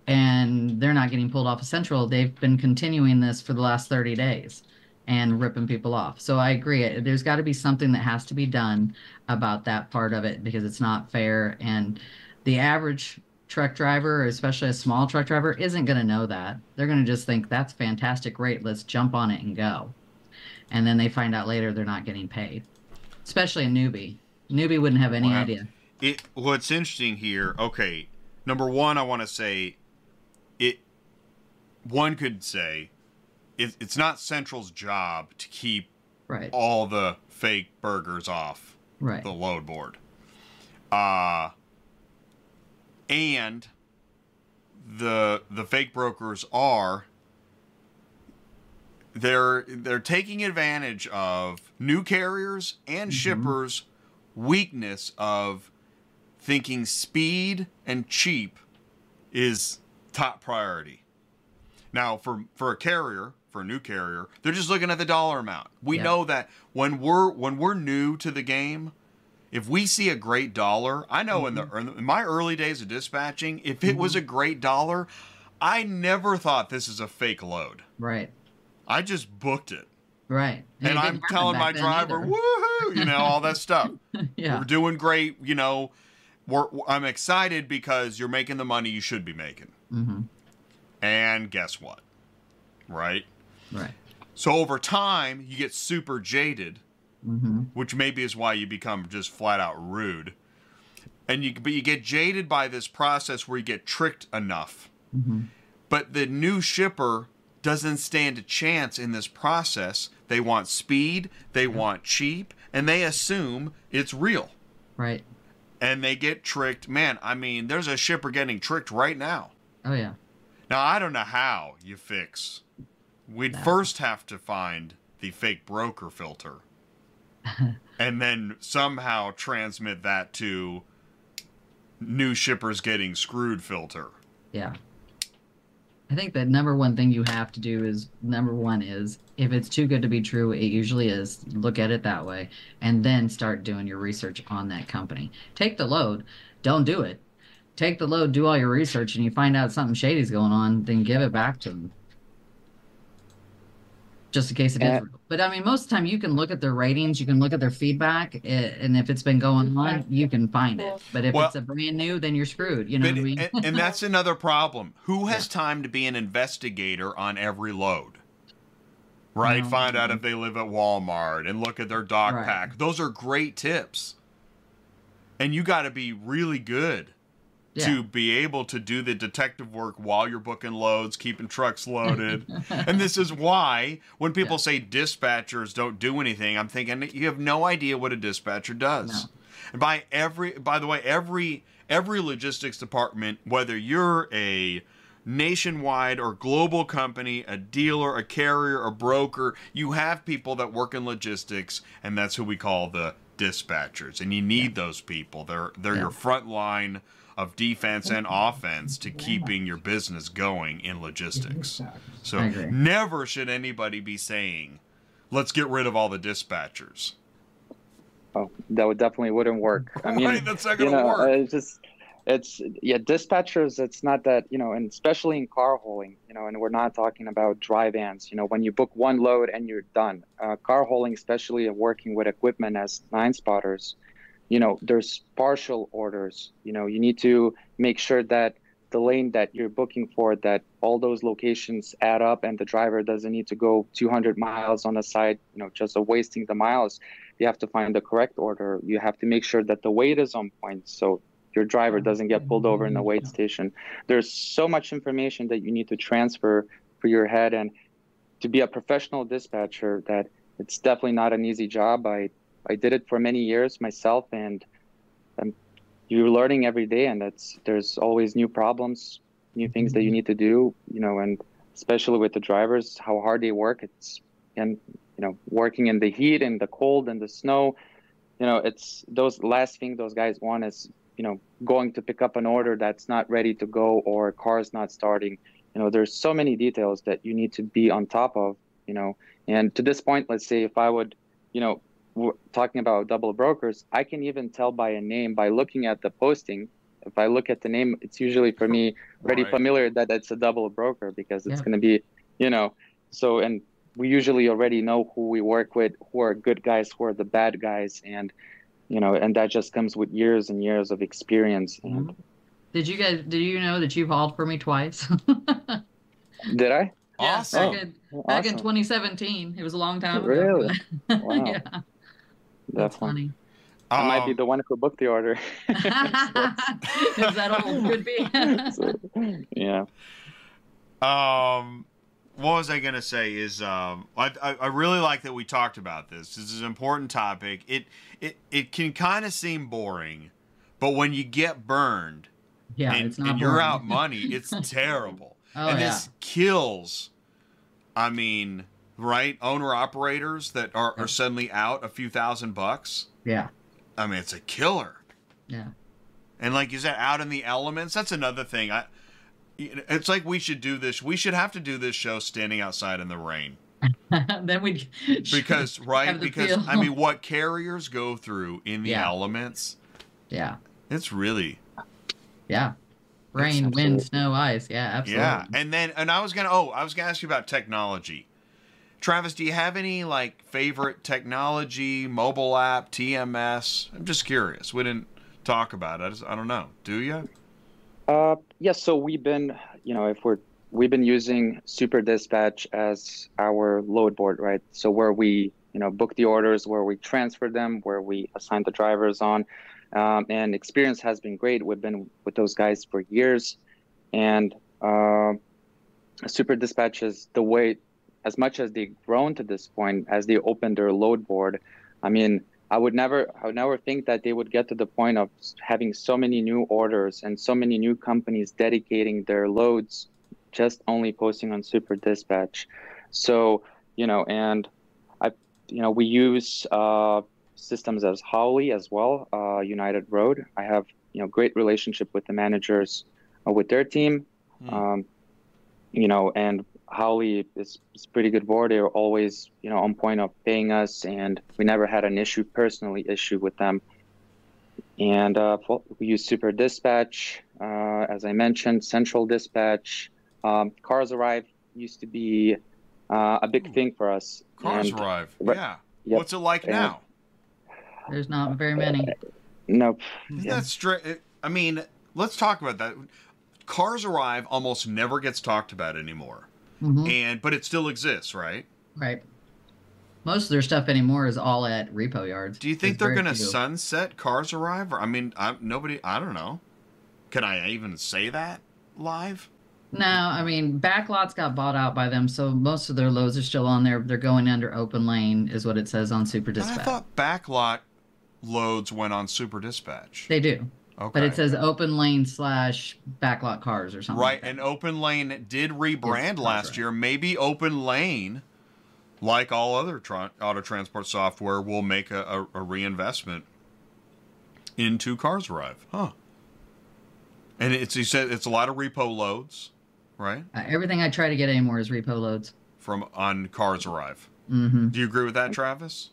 And they're not getting pulled off of central. They've been continuing this for the last 30 days and ripping people off. So i agree there's got to be something that has to be done about that part of it because it's not fair and the average truck driver especially a small truck driver isn't going to know that. They're going to just think that's fantastic great let's jump on it and go. And then they find out later they're not getting paid especially a newbie. Newbie wouldn't have any Wow. idea. It what's interesting here, okay, number one, I want to say it one could say it, it's not Central's job to keep right all the fake burgers off right the load board. Uh and the the fake brokers are they're they're taking advantage of new carriers and Mhm. shippers weakness of thinking speed and cheap is top priority. Now, for for a carrier, for a new carrier, they're just looking at the dollar amount. We Yeah. know that when we're when we're new to the game, if we see a great dollar, I know in the in my early days of dispatching, if it was a great dollar, I never thought this is a fake load. right I just booked it. right And, it I'm telling my driver, either. woohoo, you know, all that stuff. yeah We're doing great, you know. We're, I'm excited because you're making the money you should be making. hmm And guess what? Right? Right So over time, you get super jaded, hmm which maybe is why you become just flat out rude. And you but you get jaded by this process where you get tricked enough. hmm But the new shipper doesn't stand a chance in this process. They want speed, they want cheap, and they assume it's real. right And they get tricked. Man, I mean, there's a shipper getting tricked right now. oh yeah Now, I don't know how you fix. We'd No. first have to find the fake broker filter and then somehow transmit that to new shippers getting screwed filter. yeah I think the number one thing you have to do is number one is if it's too good to be true, it usually is. Look at it that way, and then start doing your research on that company. Take the load. Don't do it. Take the load. Do all your research, and you find out something shady's going on, then give it back to them. Just in case it is. Real. But I mean, most of the time you can look at their ratings, you can look at their feedback, eh, and if it's been going on, you can find it. But if Well- it's a brand new, then you're screwed. You know But- what I mean? and, and that's another problem. Who has time to be an investigator on every load? Right? No. Find out if they live at Walmart and look at their dog Right. pack. Those are great tips. And you got to be really good Yeah. to be able to do the detective work while you're booking loads, keeping trucks loaded. and this is why when people Yeah. say dispatchers don't do anything, I'm thinking you have no idea what a dispatcher does. No. And by every by the way, every every logistics department, whether you're a nationwide or global company, a dealer, a carrier, a broker, you have people that work in logistics, and that's who we call the dispatchers. And you need those people. They're they're Yeah. your front line of defense and offense to keeping your business going in logistics. So never should anybody be saying, "Let's get rid of all the dispatchers." Oh, that would definitely wouldn't work. I mean, right? That's not you gonna know, work. it's just it's yeah, dispatchers. It's not that you know, and especially in car hauling, you know, and we're not talking about dry vans. You know, when you book one load and you're done. Uh, car hauling, especially working with equipment as nine spotters, you know, there's partial orders. You know, you need to make sure that the lane that you're booking for, that all those locations add up, and the driver doesn't need to go 200 miles on the side. You know, just wasting the miles you have to find the correct order. You have to make sure that the weight is on point so your driver doesn't get pulled over in the weight station. There's so much information that you need to transfer for your head and to be a professional dispatcher that it's definitely not an easy job. I I did it for many years myself and um, you're learning every day and that's there's always new problems, new things that you need to do, you know, and especially with the drivers, how hard they work. It's and you know working in the heat and the cold and the snow you know it's those last thing those guys want is you know going to pick up an order that's not ready to go or a car's not starting you know there's so many details that you need to be on top of you know and to this point let's say if i would you know talking about double brokers i can even tell by a name by looking at the posting if i look at the name it's usually for me already Right. familiar that it's a double broker because it's Yeah. going to be you know so and we usually already know who we work with, who are good guys, who are the bad guys, and you know, and that just comes with years and years of experience. And Did you guys? Did you know that you've hauled for me twice? did I? Yeah, Awesome. Back, in, back in 2017. It was a long time ago. Really? Wow. yeah, that's Definitely. funny. I might be Um, the one who booked the order. Is that old? Could be. So, yeah. Um, what was I gonna say? Is um, I, I I really like that we talked about this. This is an important topic. It it it can kind of seem boring, but when you get burned yeah, and, it's not. and you're out money, it's terrible. Oh, and yeah. this kills. I mean, right? Owner operators that are, are suddenly out a few thousand bucks. Yeah, I mean, it's a killer. yeah. And like, is that out in the elements? That's another thing. I, it's like we should do this. We should have to do this show standing outside in the rain then we because, right? Because feel. I mean, what carriers go through in the Yeah. elements, yeah, it's really yeah. Rain, wind, snow, ice. Yeah, absolutely. yeah. And then, and I was gonna, oh, I was gonna ask you about technology. Travis, do you have any like favorite technology, mobile app, TMS? I'm just curious. We didn't talk about it. I, just, I don't know. Do you? Uh, yes. so we've been, you know, if we're we've been using Super Dispatch as our load board, right? So where we, you know, book the orders, where we transfer them, where we assign the drivers on, um, and experience has been great. We've been with those guys for years, and uh, Super Dispatch is the way, as much as they've grown to this point, as they opened their load board. I mean, I would never, I would never think that they would get to the point of having so many new orders and so many new companies dedicating their loads, just only posting on Super Dispatch. So, you know, and I, you know, we use uh, systems as Howley as well, uh, United Road. I have, you know, great relationship with the managers uh, with their team. Hmm. Um, you know, and Howley is, is pretty good board. They're always, you know, on point of paying us, and we never had an issue personally issue with them. And uh, we use Super Dispatch, uh, as I mentioned, Central Dispatch. Um, Cars Arrive used to be uh, a big thing for us. Cars and arrive. Right. Yeah. Yep. What's it like And- now? There's not very many. no, Isn't yeah. that straight? I mean, let's talk about that. Cars arrive almost never gets talked about anymore, Mhm. and but it still exists, right? Right. Most of their stuff anymore is all at repo yards. Do you think they're going to sunset Cars Arrive? Or, I mean, I, nobody. I don't know. Can I even say that live? No, I mean backlots got bought out by them, so most of their loads are still on there. They're going under open lane, is what it says on Super But I thought backlot loads went on Super Dispatch. They do, okay. but it says open lane slash backlot cars or something. right, like and Open Lane did rebrand Cars last Arrive. year. Maybe Open Lane, like all other tran auto transport software, will make a, a, a reinvestment into Cars Arrive. Huh. And it's you said it's a lot of repo loads, right? Uh, everything I try to get anymore is repo loads. From on Cars Arrive. Mm -hmm. Do you agree with that, Travis?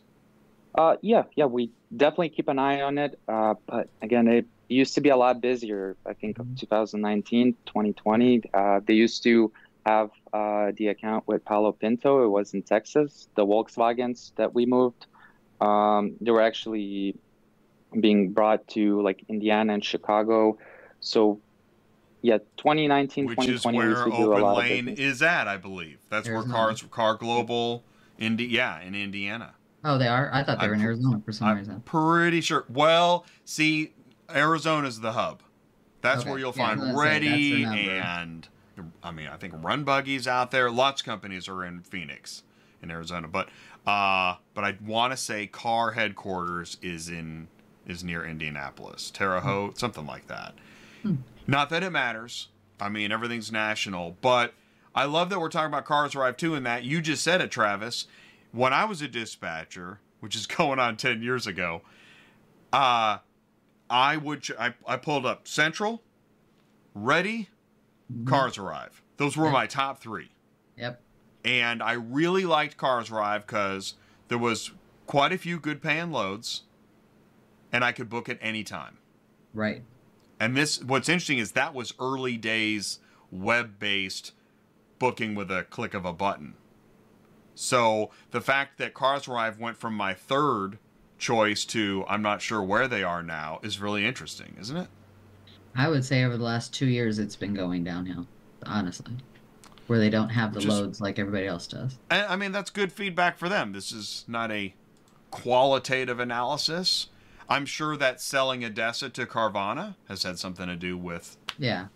Uh, yeah, yeah, we definitely keep an eye on it. Uh, but again, it used to be a lot busier. I think of 2019, 2020. Uh, they used to have uh, the account with Palo Pinto. It was in Texas. The Volkswagens that we moved, um, they were actually being brought to like Indiana and Chicago. So, yeah, 2019, Which is 2020, we used where to Open Lane is at, I believe. That's where Cars KAR Global, Indi- yeah, in Indiana. Oh, they are. I thought they were in I'm- Arizona for some I'm reason. pretty sure. Well, see, Arizona's the hub. That's Okay. where you'll Yeah, find gonna Ready that's their number. and I mean, I think RunBuggies out there. Lots of companies are in Phoenix, in Arizona, but uh, but I want to say KAR headquarters is in is near Indianapolis, Terre Haute, something like that. Hmm. Not that it matters. I mean, everything's national, but I love that we're talking about Cars Arrive too. In that you just said it, Travis. When I was a dispatcher, which is going on ten years ago, uh, I would ch- I, I pulled up Central, Ready, mm-hmm. Cars Arrive. Those were Yeah. my top three, Yep. and I really liked Cars Arrive because there was quite a few good paying loads, and I could book it anytime. Right. And this, what's interesting is that was early days web based booking with a click of a button. So the fact that Cars Arrive went from my third choice to I'm not sure where they are now is really interesting, isn't it? I would say over the last two years, it's been going downhill. Honestly, where they don't have the Just- loads like everybody else does. And I mean, that's good feedback for them. This is not a qualitative analysis. I'm sure that selling ADESA to Carvana has had something to do with, Yeah.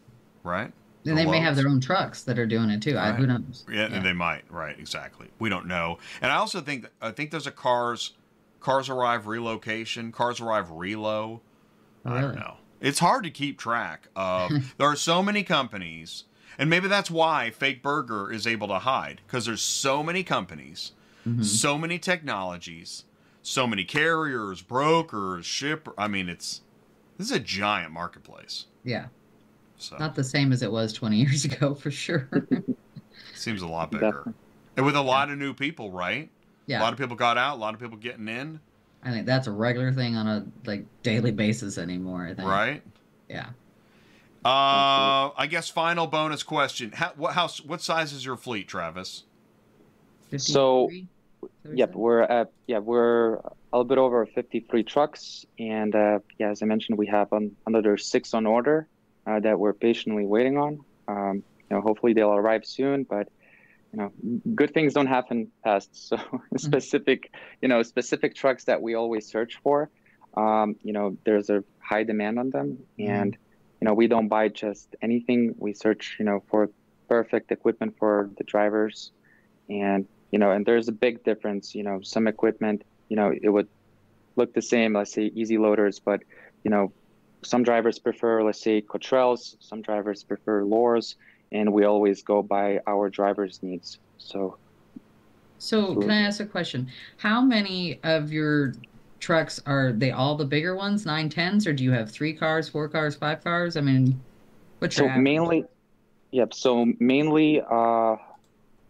right? And The they may have their own trucks that are doing it too. I, who Right. knows? Yeah, they might. Right, exactly. We don't know. And I also think I think there's a cars cars arrive relocation, cars arrive relo. Oh, I don't know. It's hard to keep track of. there are so many companies, and maybe that's why Fake Burger is able to hide because there's so many companies, Mhm. so many technologies, so many carriers, brokers, ship. I mean, it's this is a giant marketplace. Yeah. So Not the same as it was 20 years ago for sure. seems a lot bigger, Definitely. and with a lot of new people, right? A lot of people got out. A lot of people getting in. I think that's a regular thing on a like daily basis anymore. I think. Right. Yeah. Uh, I guess final bonus question: How what how what size is your fleet, Travis? So, 53? Is that what you Yep, said? we're at yeah we're a little bit over 53 trucks, and uh, yeah, as I mentioned, we have an, another six on order uh, that we're patiently waiting on. Um, you know, hopefully they'll arrive soon, but you know, good things don't happen fast. So specific, you know, specific trucks that we always search for. Um, you know, there's a high demand on them, and you know, we don't buy just anything. We search, you know, for perfect equipment for the drivers, and you know, and there's a big difference. You know, some equipment, you know, it would look the same, let's say easy loaders, but you know, some drivers prefer, let's say, Cottrells, some drivers prefer Lohrs, and we always go by our drivers' needs. So So can I ask a question? How many of your trucks are they all the bigger ones, nine tens, or do you have three cars, four cars, five cars? I mean, what's so your mainly Yep. So mainly, uh,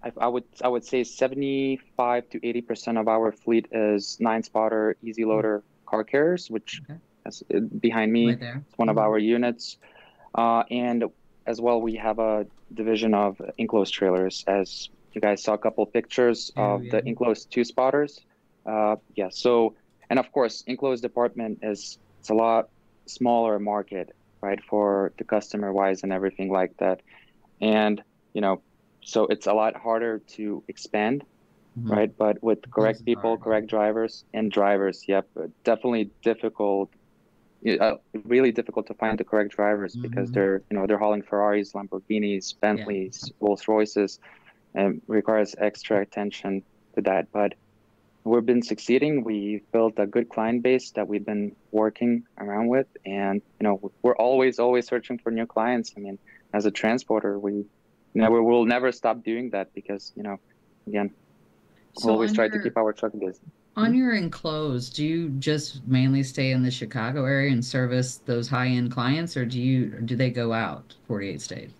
I, I would I would say 75 to 80 percent of our fleet is nine spotter easy loader car carriers, which Okay. is uh, behind me. Right there. It's one of Mhm. our units, uh, and as well we have a division of enclosed trailers. As you guys saw a couple pictures Oh, of yeah. the enclosed two spotters. Uh, yeah. So and of course enclosed department is it's a lot smaller market, right, for the customer wise and everything like that, and you know, so it's a lot harder to expand Mhm. right? But with correct people, hard. correct drivers, and drivers, yep, definitely difficult. Yeah, Uh, really difficult to find the correct drivers because Mhm. they're you know they're hauling Ferraris, Lamborghinis, Bentleys, Rolls Royces, and requires extra attention to that. But we've been succeeding. We built a good client base that we've been working around with, and you know we're always always searching for new clients. I mean, as a transporter, we never will never stop doing that because you know again So we always on try to keep our truck busy. On your enclosed, do you just mainly stay in the Chicago area and service those high-end clients, or do you do they go out 48 states?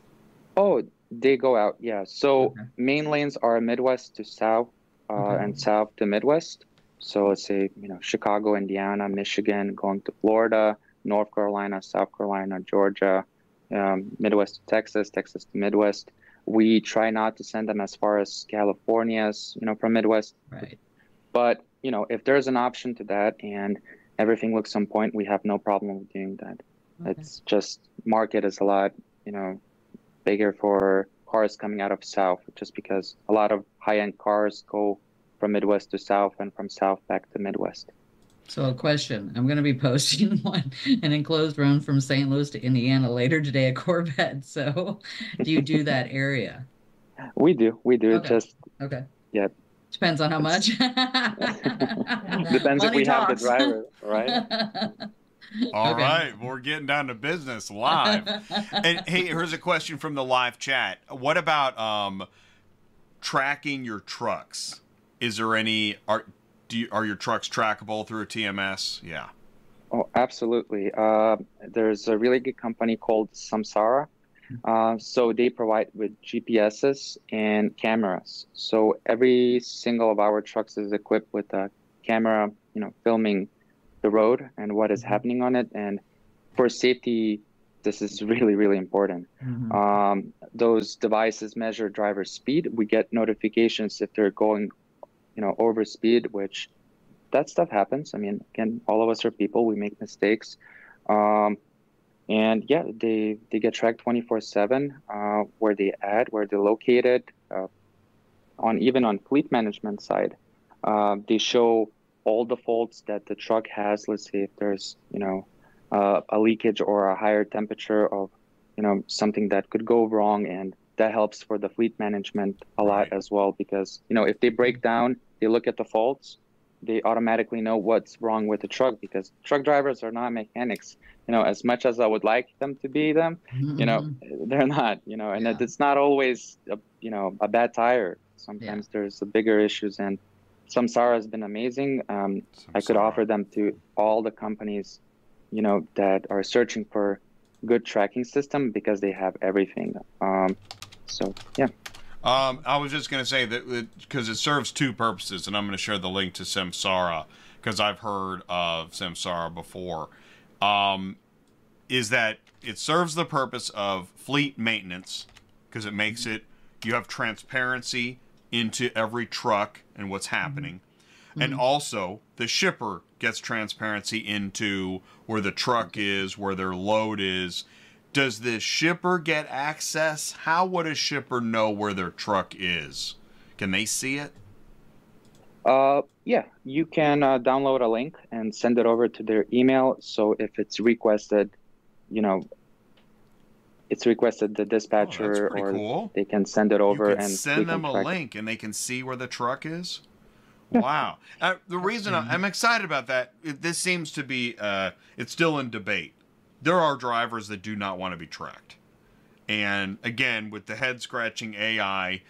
Oh, they go out, yeah. So Okay. main lanes are Midwest to South, uh, Okay. and South to Midwest. So let's say you know Chicago, Indiana, Michigan, going to Florida, North Carolina, South Carolina, Georgia, um, Midwest to Texas, Texas to Midwest. We try not to send them as far as California's, you know, from Midwest. Right. But you know, if there's an option to that and everything looks on point, we have no problem with doing that. Okay. It's just market is a lot, you know, bigger for cars coming out of South, just because a lot of high-end cars go from Midwest to South and from South back to Midwest. So a question, I'm going to be posting one an enclosed run from St. Louis to Indiana later today at Corvette. So do you do that area? We do, we do. It Okay. just Okay. Yep. Depends on how much. depends if Money we have the driver, right? All Okay. right, we're getting down to business live. and hey, here's a question from the live chat. What about um tracking your trucks? Is there any are do you, are your trucks trackable through a TMS? Yeah. Oh, absolutely. Uh, there's a really good company called Samsara. Uh, so they provide with GPSs and cameras. So every single of our trucks is equipped with a camera, you know, filming the road and what is Mhm. happening on it. And for safety, this is really, really important. Mhm. Um, those devices measure driver speed. We get notifications if they're going, you know, over speed, which that stuff happens. I mean, again, all of us are people. We make mistakes. Um, and yeah, they, they get tracked 24 seven, uh, where they at, where they're located, uh, on even on fleet management side. Uh, they show all the faults that the truck has. Let's say if there's, you know, uh, a leakage or a higher temperature of you know something that could go wrong and that helps for the fleet management a lot Right. as well because you know if they break down they look at the faults they automatically know what's wrong with the truck because truck drivers are not mechanics you know as much as i would like them to be them you know Mhm. they're not you know and Yeah. it's not always a, you know a bad tire sometimes there's the bigger issues and samsara has been amazing um, I could offer them to all the companies, you know, that are searching for good tracking system because they have everything. Um, so yeah, Um, I was just going to say that because it serves two purposes, and I'm going to share the link to Samsara because I've heard of Samsara before. Um, is that it serves the purpose of fleet maintenance because it makes it you have transparency into every truck and what's happening. And also, the shipper gets transparency into where the truck is, where their load is. Does the shipper get access? How would a shipper know where their truck is? Can they see it? Uh, yeah, you can uh, download a link and send it over to their email. So if it's requested, you know, it's requested the Oh, dispatcher pretty or cool. they can send it over and send them a track it. link and they can see where the truck is. Wow. Uh, the reason I- I'm excited about that, it, this seems to be, uh, it's still in debate. There are drivers that do not want to be tracked. And again, with the head scratching AI,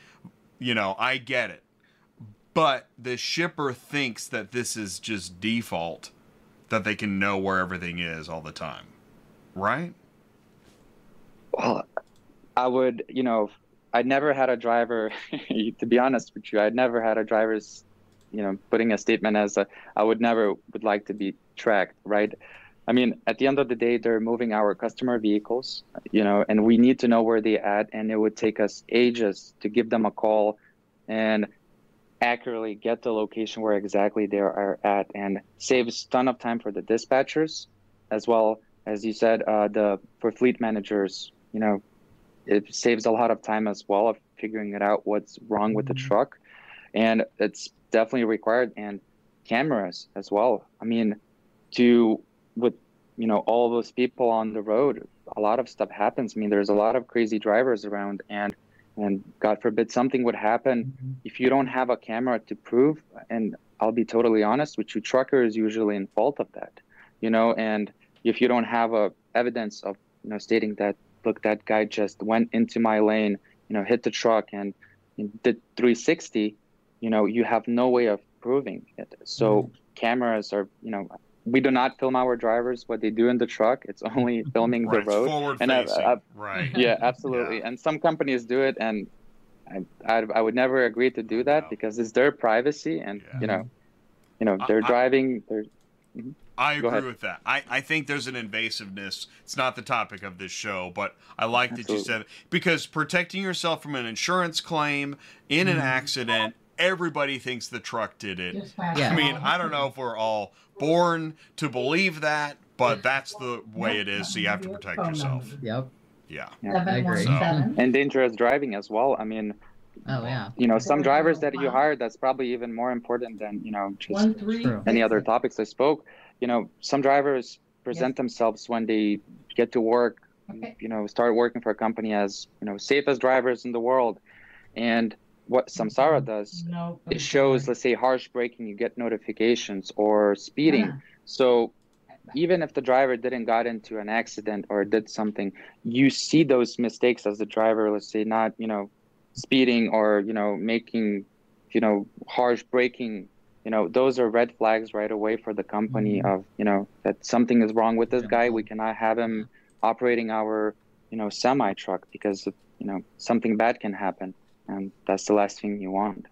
you know, I get it. But the shipper thinks that this is just default, that they can know where everything is all the time. Right? Well, I would, you know, I never had a driver. to be honest with you, I'd never had a driver's, you know, putting a statement as a, I would never would like to be tracked, right? I mean, at the end of the day, they're moving our customer vehicles, you know, and we need to know where they at, and it would take us ages to give them a call and accurately get the location where exactly they are at, and saves ton of time for the dispatchers, as well as you said, uh, the for fleet managers, you know, it saves a lot of time as well of figuring it out what's wrong with the Mhm. truck, and it's definitely required and cameras as well. I mean, to with you know all those people on the road, a lot of stuff happens. I mean, there's a lot of crazy drivers around, and and God forbid something would happen Mhm. if you don't have a camera to prove. And I'll be totally honest with you, trucker is usually in fault of that, you know. And if you don't have a evidence of you know stating that look that guy just went into my lane, you know, hit the truck and, and did 360, you know, you have no way of proving it. So cameras are, you know, we do not film our drivers what they do in the truck. It's only filming Right, the road. forward And facing. I- right. Yeah, absolutely. And some companies do it, and I, I, I would never agree to do that No. because it's their privacy, and Yeah. you know, you know, they're I- driving. They're I Go agree ahead. with that. I, I think there's an invasiveness. It's not the topic of this show, but I like that you said it because protecting yourself from an insurance claim in an Mhm. accident, everybody thinks the truck did it. Yeah. I mean, I don't know if we're all born to believe that, but that's the way Yep. it is. So you have to protect Phone yourself. number. Yep. Yeah. I agree. 717. and dangerous driving as well. I mean, Oh yeah. you know, some drivers that you one. hire, that's probably even more important than you know just One three. Any other topics I spoke. You know, some drivers present themselves when they get to work Okay. you know start working for a company as you know safest drivers in the world and what samsara does No. it shows let's say harsh braking you get notifications or speeding so even if the driver didn't got into an accident or did something you see those mistakes as the driver let's say not you know speeding or you know making you know harsh braking you know those are red flags right away for the company Mhm. of you know that something is wrong with this Yeah. guy we cannot have him operating our you know semi truck because you know something bad can happen and that's the last thing you want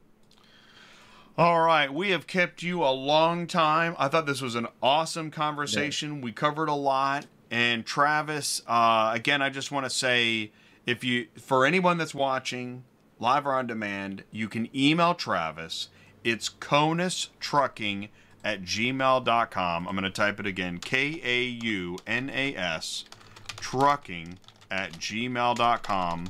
All right, we have kept you a long time. I thought this was an awesome conversation. We covered a lot. And Travis, uh, again, I just want to say, if you, for anyone that's watching live or on demand, you can email Travis. It's Kaunas Trucking at gmail.com. I'm going to type it again K A U N A S trucking at gmail.com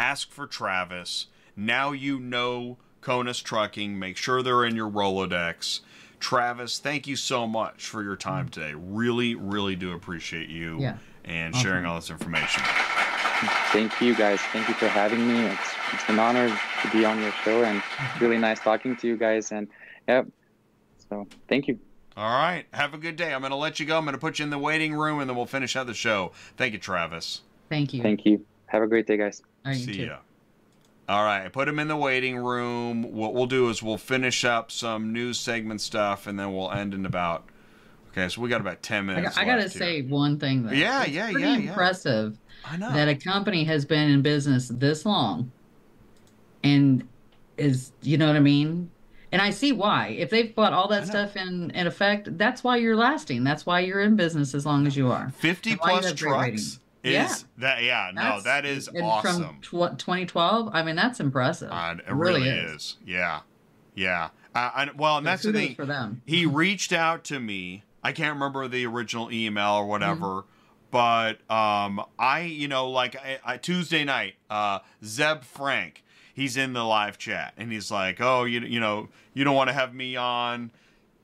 ask for Travis. Now you know Kaunas Trucking. Make sure they're in your Rolodex. Travis, thank you so much for your time mm. today. Really, really do appreciate you Yeah. and Awesome. sharing all this information. thank you guys thank you for having me it's it's an honor to be on your show and mm-hmm. really nice talking to you guys and yeah so thank you All right. Have a good day. I'm going to let you go. I'm going to put you in the waiting room and then we'll finish out the show. Thank you, Travis. Thank you. thank you have a great day guys All right, you See too. ya. All right, put him in the waiting room. What we'll do is we'll finish up some news segment stuff, and then we'll end in about. Okay, so we got about ten minutes. got, I gotta here. say one thing though. Yeah, It's yeah, pretty yeah, yeah. impressive I know. that a company has been in business this long and is you know what I mean? And I see why. If they've put all that stuff in, in effect, that's why you're lasting. That's why you're in business as long as you are. Fifty and why you plus trucks is Yeah. that? Yeah, no, That's- that is awesome. From tw- 2012, I mean, that's impressive. Uh, it It really, really is. is. Yeah, yeah. Uh, and, well, and that's the thing. for them. he reached out to me. I can't remember the original email or whatever, Mm-hmm. but um, I, you know, like I, I, Tuesday night, uh, Zeb Frank, he's in the live chat, and he's like, "Oh, you, you know, you don't want to have me on."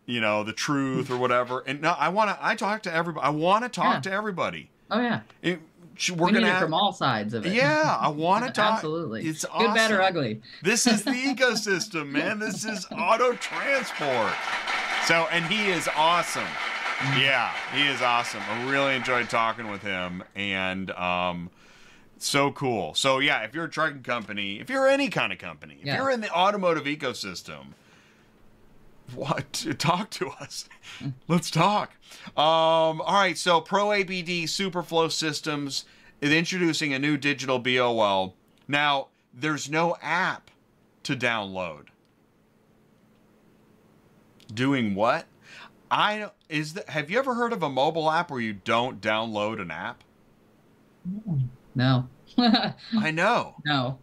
You know the truth or whatever, and no, I want to. I talk to everybody. I want to talk Yeah. to everybody. Oh yeah, It, we're we gonna need it from all sides of it. Yeah, I want to talk. Absolutely. It's Good, bad, or ugly. This is the ecosystem, man. This is auto transport. So, and he is awesome. Yeah, he is awesome. I really enjoyed talking with him, and um, so cool. So, yeah, if you're a trucking company, if you're any kind of company, if Yeah. you're in the automotive ecosystem, what talk to us let's talk um all right so pro abd superflow systems is introducing a new digital BOL. Now, there's no app to download. Doing what? I is that have you ever heard of a mobile app where you don't download an app? No. I know. no.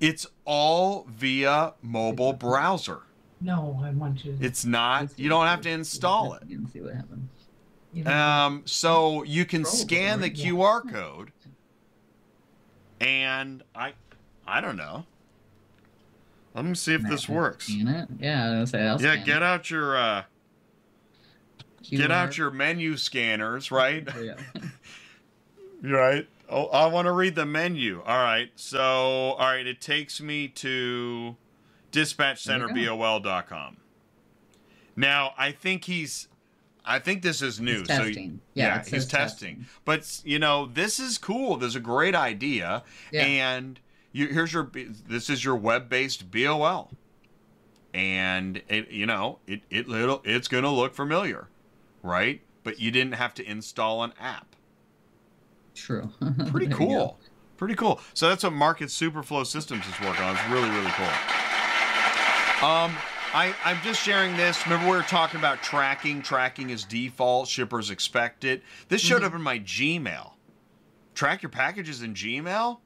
It's all via mobile browser. No, I want you. It's not you don't have to install it. And see what happens. Um, so you can scan the. QR code, and I, I don't know. Let me see if this works. Yeah, I was say. I'll Yeah, get out your uh, get out your menu scanners, right? Yeah. right. Oh, I want to read the menu. All right. So, all right, it takes me to dispatchcenterbol.com. Now, I think he's I think this is new. He's so testing. Yeah, he's testing. testing. But you know, this is cool. There's a great idea, Yeah. and you, here's your this is your web-based BOL, and it you know it it little it's gonna look familiar, right? But you didn't have to install an app. True. Pretty There you go. cool. Pretty cool. So that's what Market Superflow Systems is working on. It's really really cool. Um, I, I'm just sharing this. Remember, we were talking about tracking. Tracking is default. Shippers expect it. This showed Mhm. up in my Gmail. Track your packages in Gmail?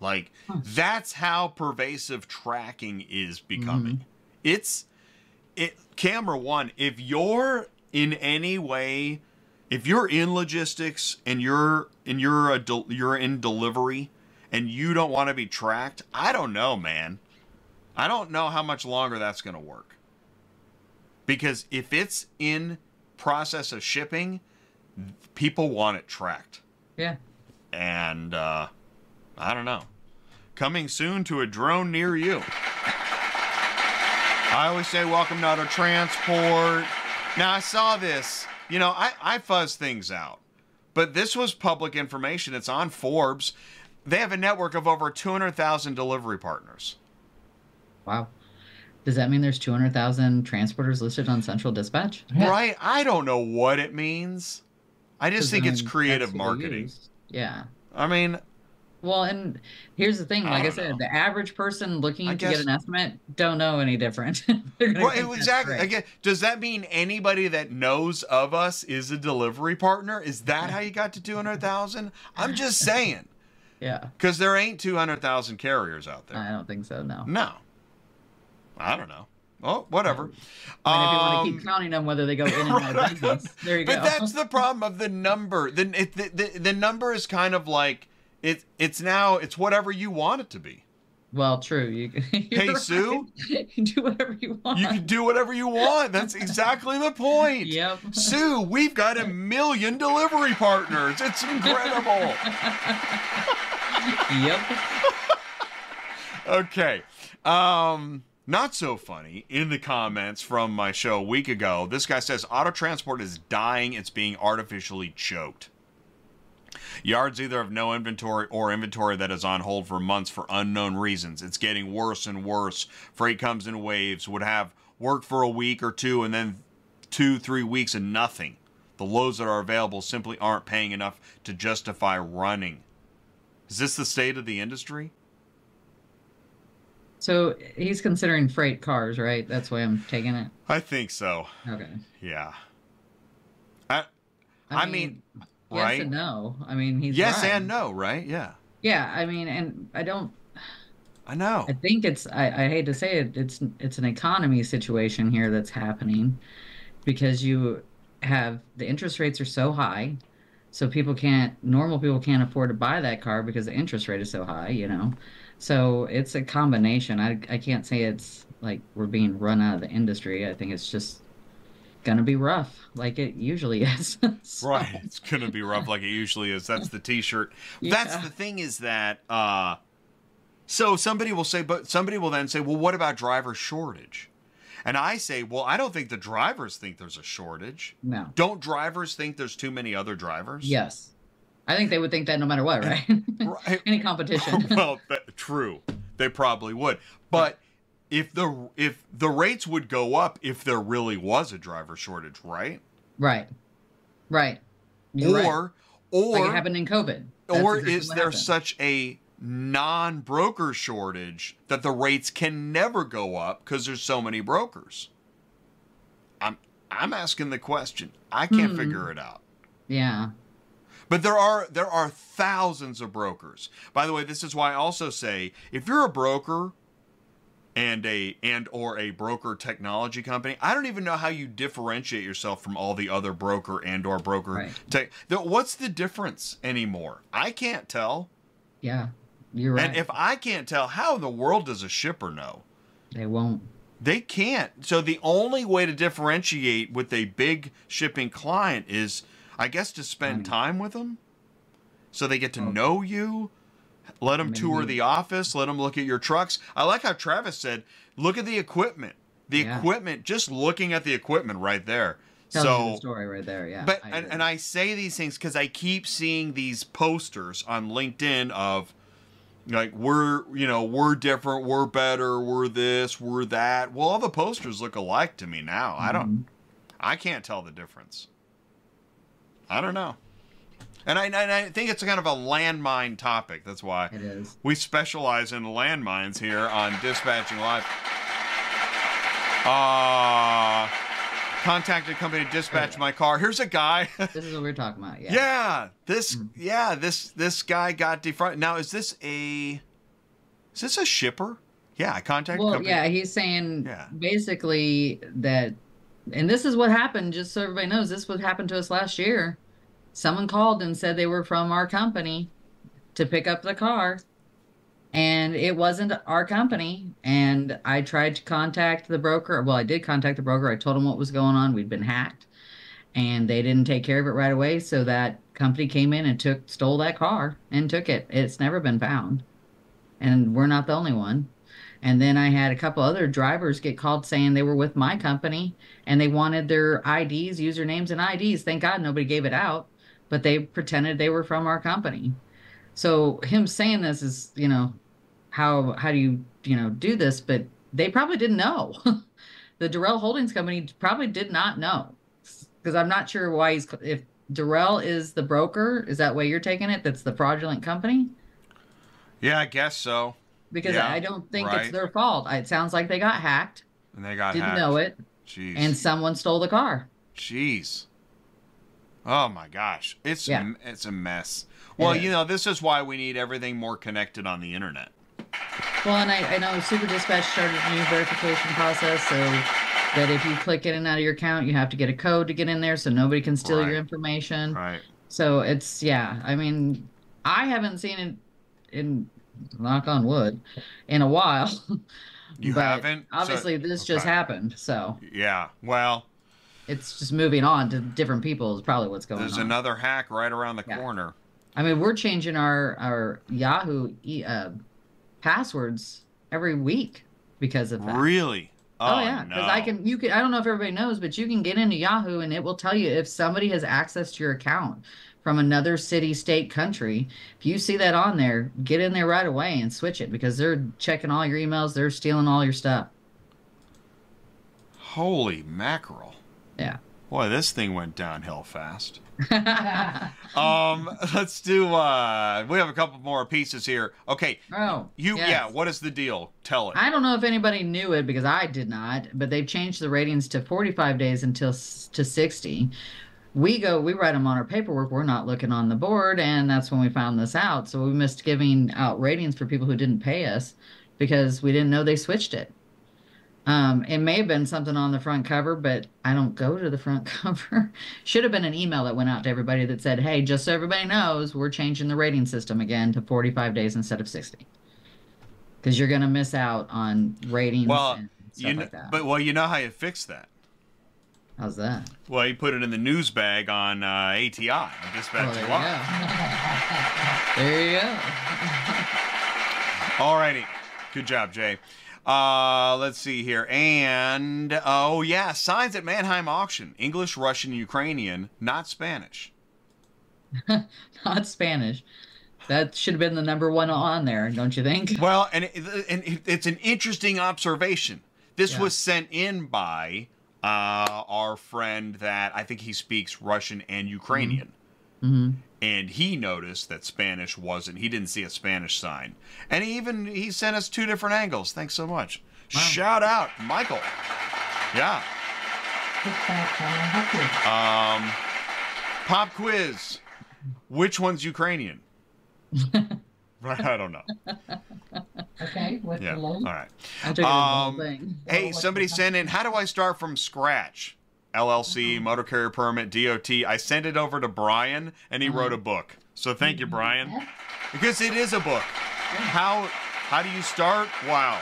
Like, Huh. that's how pervasive tracking is becoming. Mm-hmm. It's, it, camera one, if you're in any way, if you're in logistics and you're, and you're a, del- you're in delivery and you don't want to be tracked, I don't know, man. I don't know how much longer that's going to work. Because if it's in process of shipping, people want it tracked. Yeah. And uh, I don't know. Coming soon to a drone near you. I always say welcome to auto transport. Now I saw this. You know, I, I fuzz things out. But this was public information. It's on Forbes. They have a network of over 200,000 delivery partners. Wow. Does that mean there's 200,000 transporters listed on Central Dispatch? Yeah. Right? I don't know what it means. I just think it's creative that's what they marketing. use. Yeah. I mean, Well, and here's the thing. Like I, don't said, know. the average person looking I to guess- get an estimate don't know any different. They're right, exactly. Again, does that mean anybody that knows of us is a delivery partner? Is that how you got to 200,000? I'm just saying. Yeah. Because there ain't 200,000 carriers out there. I don't think so. No. No. I don't know. Oh, whatever. I mean, if you want Um, to keep counting them, whether they go in and out of business, there you but go. But that's the problem of the number. The, it, the, the the number is kind of like it. It's now it's whatever you want it to be. well, true. You, Hey, right. Sue? you can do whatever you want. You can do whatever you want. That's exactly the point. Yep. Sue, we've got a million delivery partners. It's incredible. yep. okay. Um, not so funny in the comments from my show a week ago. This guy says auto transport is dying. It's being artificially choked. Yards either have no inventory or inventory that is on hold for months for unknown reasons. It's getting worse and worse. Freight comes in waves, would have work for a week or two, and then two, three weeks and nothing. The loads that are available simply aren't paying enough to justify running. Is this the state of the industry? So he's considering freight cars, right? That's why I'm taking it. I think so. Okay. Yeah. I, I mean, yes right? and no. I mean, he's yes right. and no, right? Yeah. Yeah, I mean, and I don't. I know. I think it's. I, I hate to say it. It's it's an economy situation here that's happening, because you have the interest rates are so high, so people can't. Normal people can't afford to buy that car because the interest rate is so high. You know, so it's a combination. I I can't say it's like we're being run out of the industry. I think it's just gonna be rough, like it usually is. So- Right. It's to be rough like it usually is. That's the t-shirt. That's the thing is that uh so somebody will say but somebody will then say, "Well, what about driver shortage?" And I say, "Well, I don't think the drivers think there's a shortage. No. Don't drivers think there's too many other drivers?" Yes. I think they would think that no matter what, right? Right. Any competition. well, that, true. They probably would. But if the if the rates would go up if there really was a driver shortage, right? right. Right. You're right. or or like it happened in COVID. That's or is there happened. such a non-broker shortage that the rates can never go up because there's so many brokers? I'm I'm asking the question. I can't Hmm. figure it out. Yeah. But there are there are thousands of brokers. By the way, this is why I also say if you're a broker and a and or a broker technology company, I don't even know how you differentiate yourself from all the other broker and or broker Right. tech. What's the difference anymore? I can't tell. Yeah. You're right. And if I can't tell, how in the world does a shipper know? they won't. They can't. So the only way to differentiate with a big shipping client is, I guess, to spend Money. time with them, so they get to Oh. know you. Let them tour the office. Let them look at your trucks. I like how Travis said, "Look at the equipment. The Yeah. equipment. Just looking at the equipment right there." Tells so the story right there. Yeah. but I and, and I say these things because I keep seeing these posters on LinkedIn of like we're you know we're different, we're better, we're this, we're that. Well, all the posters look alike to me now. I don't, Mhm. I can't tell the difference. I don't know, and I, and I think it's kind of a landmine topic. That's why It is. we specialize in landmines here on Dispatching Live. Uh, contacted company to dispatch my car. Here's a guy. This is what we're talking about. Yeah. yeah, this Mm. yeah, this this guy got defrauded. Now is this a is this a shipper? Yeah, I contacted Well, company. yeah, he's saying Yeah. basically that, and this is what happened. Just so everybody knows, this what happened to us last year. Someone called and said they were from our company to pick up the car, and it wasn't our company. And I tried to contact the broker. Well, I did contact the broker. I told him what was going on. We'd been hacked, and they didn't take care of it right away. So that company came in and took stole that car and took it. It's never been found, and we're not the only one. And then I had a couple other drivers get called saying they were with my company and they wanted their IDs, usernames, and IDs. Thank God nobody gave it out, but they pretended they were from our company. So him saying this is, you know, how how do you you know do this? But they probably didn't know. the Durrell Holdings Company probably did not know because I'm not sure why he's if Durrell is the broker. Is that way you're taking it? That's the fraudulent company yeah, I guess so. Because Yeah, I don't think right. it's their fault. It sounds like they got hacked And they got hacked. didn't hacked. know it, Jeez. and someone stole the car. Jeez. Oh my gosh, it's Yeah. m- it's a mess. Well, you know, this is why we need everything more connected on the internet. Well, and I, I know Super Dispatch started a new verification process, so that if you click in and out of your account, you have to get a code to get in there, so nobody can steal Right. your information. Right. So it's yeah. I mean, I haven't seen it in knock on wood in a while. You but haven't? So- Obviously, this just happened, so Yeah. Well, it's just moving on to different people is probably what's going there's on. There's another hack right around the Yeah. corner. I mean, we're changing our our Yahoo e- uh, passwords every week because of that. Really? Oh, yeah, because I can. You can. I don't know if everybody knows, but you can get into Yahoo and it will tell you if somebody has access to your account from another city, state, country. If you see that on there, get in there right away and switch it because they're checking all your emails. They're stealing all your stuff. Holy mackerel. Yeah. Boy, this thing went downhill fast. Um, let's do uh we have a couple more pieces here. Okay. oh, You yes. yeah, what is the deal? Tell it. I don't know if anybody knew it because I did not, but they've changed the ratings to 45 days until to 60. We go, we write them on our paperwork. We're not looking on the board, and that's when we found this out. So we missed giving out ratings for people who didn't pay us because we didn't know they switched it. Um, it may have been something on the front cover, but I don't go to the front cover. Should have been an email that went out to everybody that said, "Hey, just so everybody knows, we're changing the rating system again to 45 days instead of 60." Because you're gonna miss out on ratings Well, and stuff you kn- like that. but well, you know how you fix that. How's that? Well, you put it in the news bag on uh, ATI, Oh, Dispatch there you go. there you go. Alrighty. Good job, Jay. Uh, let's see here. And, oh, yeah, signs at Manheim auction English, Russian, Ukrainian, not Spanish. Not Spanish. That should have been the number one on there, don't you think? Well, and, it, and it- it's an interesting observation. This Yeah. was sent in by uh, our friend that I think he speaks Russian and Ukrainian. hmm and he noticed that Spanish wasn't. He didn't see a Spanish sign, and he even he sent us two different angles. Thanks so much. Wow. Shout out, Michael. Yeah. Dispatch, how may I help you? Um, pop quiz. Which one's Ukrainian? right. I don't know. Okay, what's Yeah. the All load? right. I took it as the whole Um, thing. Hey, what's somebody the- sent in. How do I start from scratch? LLC, Uh-huh. motor carrier permit, DOT. I sent it over to Brian, and he Uh-huh. wrote a book. So thank you, Brian, Yeah. because it is a book. How how do you start? Wow.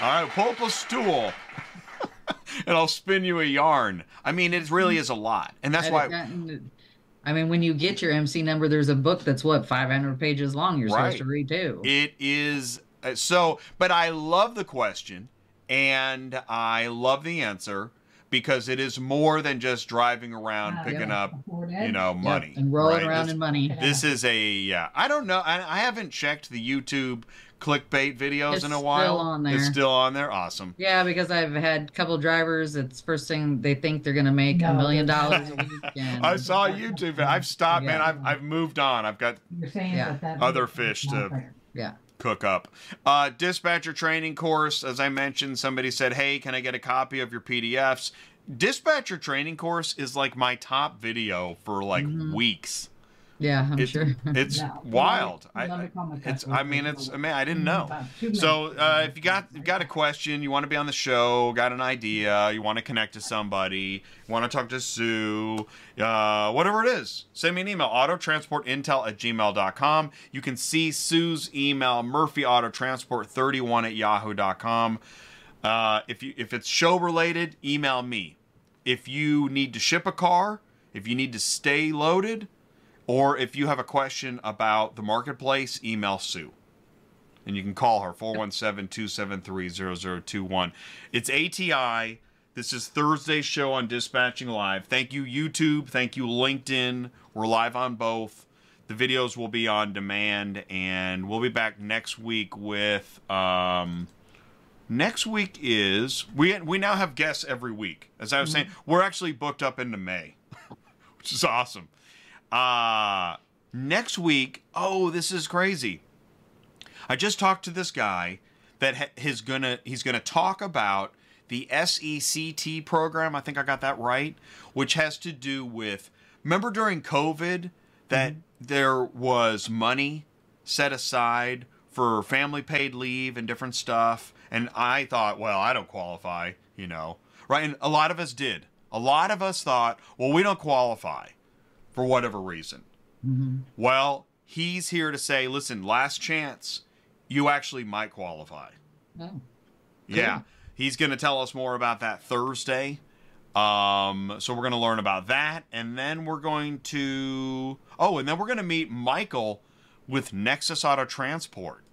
All right, pull up a stool, and I'll spin you a yarn. I mean, it really is a lot, and that's I'd why. gotten- I mean, when you get your MC number, there's a book that's what 500 pages long. You're Right. supposed to read too. It is so, but I love the question and I love the answer because it is more than just driving around Ah, picking yeah. up, you know, Yep, money and rolling right? around This- in money. This is a yeah. I don't know. I, I haven't checked the YouTube clickbait videos It's in a still while. on It's still on there. Awesome. Yeah, because I've had a couple drivers. It's first thing they think they're gonna make a million dollars a week. And I saw YouTube. I've stopped, man. I've I've moved on. I've got You're saying Yeah. that that Other fish to- yeah, cook up. Uh, dispatcher training course, as I mentioned, somebody said, "Hey, can I get a copy of your PDFs?" Dispatcher training course is like my top video for like Mhm. weeks. Yeah, I'm It- sure. It's No. wild. Let I, let me comment it's. I mean, it's. I mean, I didn't know. So, uh, if you got you got a question, you want to be on the show, got an idea, you want to connect to somebody, you want to talk to Sue, uh, whatever it is, send me an email, autotransportintel at gmail.com. You can see Sue's email, murphyautotransport31 at yahoo.com. Uh, if, you, if it's show related, email me. If you need to ship a car, if you need to stay loaded, or if you have a question about the marketplace, email Sue. And you can call her 417-273-0021 it's ati this is thursday's show on dispatching live. Thank you youtube. Thank you linkedin. We're live on both. The videos will be on demand and we'll be back next week with um next week is we we now have guests every week. As i was saying we're actually booked up into may which is awesome uh next week oh this is crazy I just talked to this guy that ha- gonna he's gonna talk about the SECT program. I think I got that right, which has to do with remember during COVID that there was money set aside for family paid leave and different stuff, and I thought, well, I don't qualify, you know, right? And a lot of us did. A lot of us thought, well, we don't qualify for whatever reason. Well, he's here to say, listen, last chance, you actually might qualify. Oh, Yeah. He's going to tell us more about that Thursday. Um, so we're going to learn about that. And then we're going to. Oh, and then we're going to meet Michael with Nexus Auto Transport.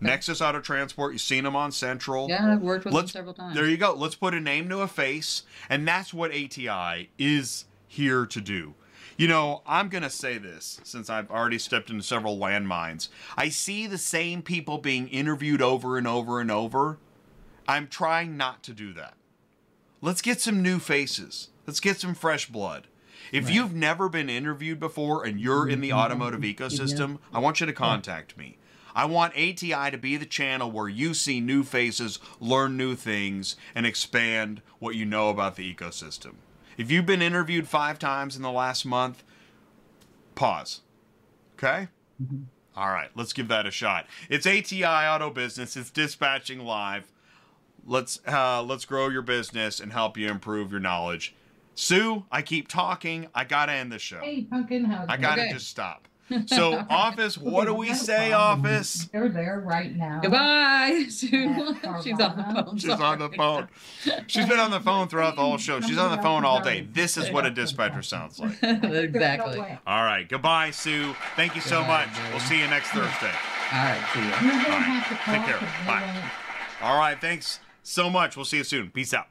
Nexus Auto Transport, you've seen him on Central. yeah, I've worked with Let's- them several times. There you go. Let's put a name to a face, and that's what ATI is here to do. You know, I'm going to say this since I've already stepped into several landmines. I see the same people being interviewed over and over and over. I'm trying not to do that. Let's get some new faces. Let's get some fresh blood. If you've never been interviewed before and you're in the mm-hmm. automotive ecosystem, I want you to contact me. I want ATI to be the channel where you see new faces, learn new things, and expand what you know about the ecosystem. If you've been interviewed five times in the last month, pause. Okay? All right, let's give that a shot. It's ATI Auto Business. It's dispatching live. Let's uh, let's grow your business and help you improve your knowledge. Sue, I keep talking. I gotta end the show. Hey, Pumpkin, I gotta Okay. just stop. So, office, what do we say, problem. office? They're there right now. Goodbye, Sue. She's on the phone. She's on the phone. She's been on the phone throughout the whole show. She's on the phone all day. This is what a dispatcher sounds like. exactly. All All right, goodbye, Sue. Thank you so Goodbye, much. baby. We'll see you next Thursday. All right. see ya. You're All right. have to call Take care. Bye. All right, thanks so much. We'll see you soon. Peace out.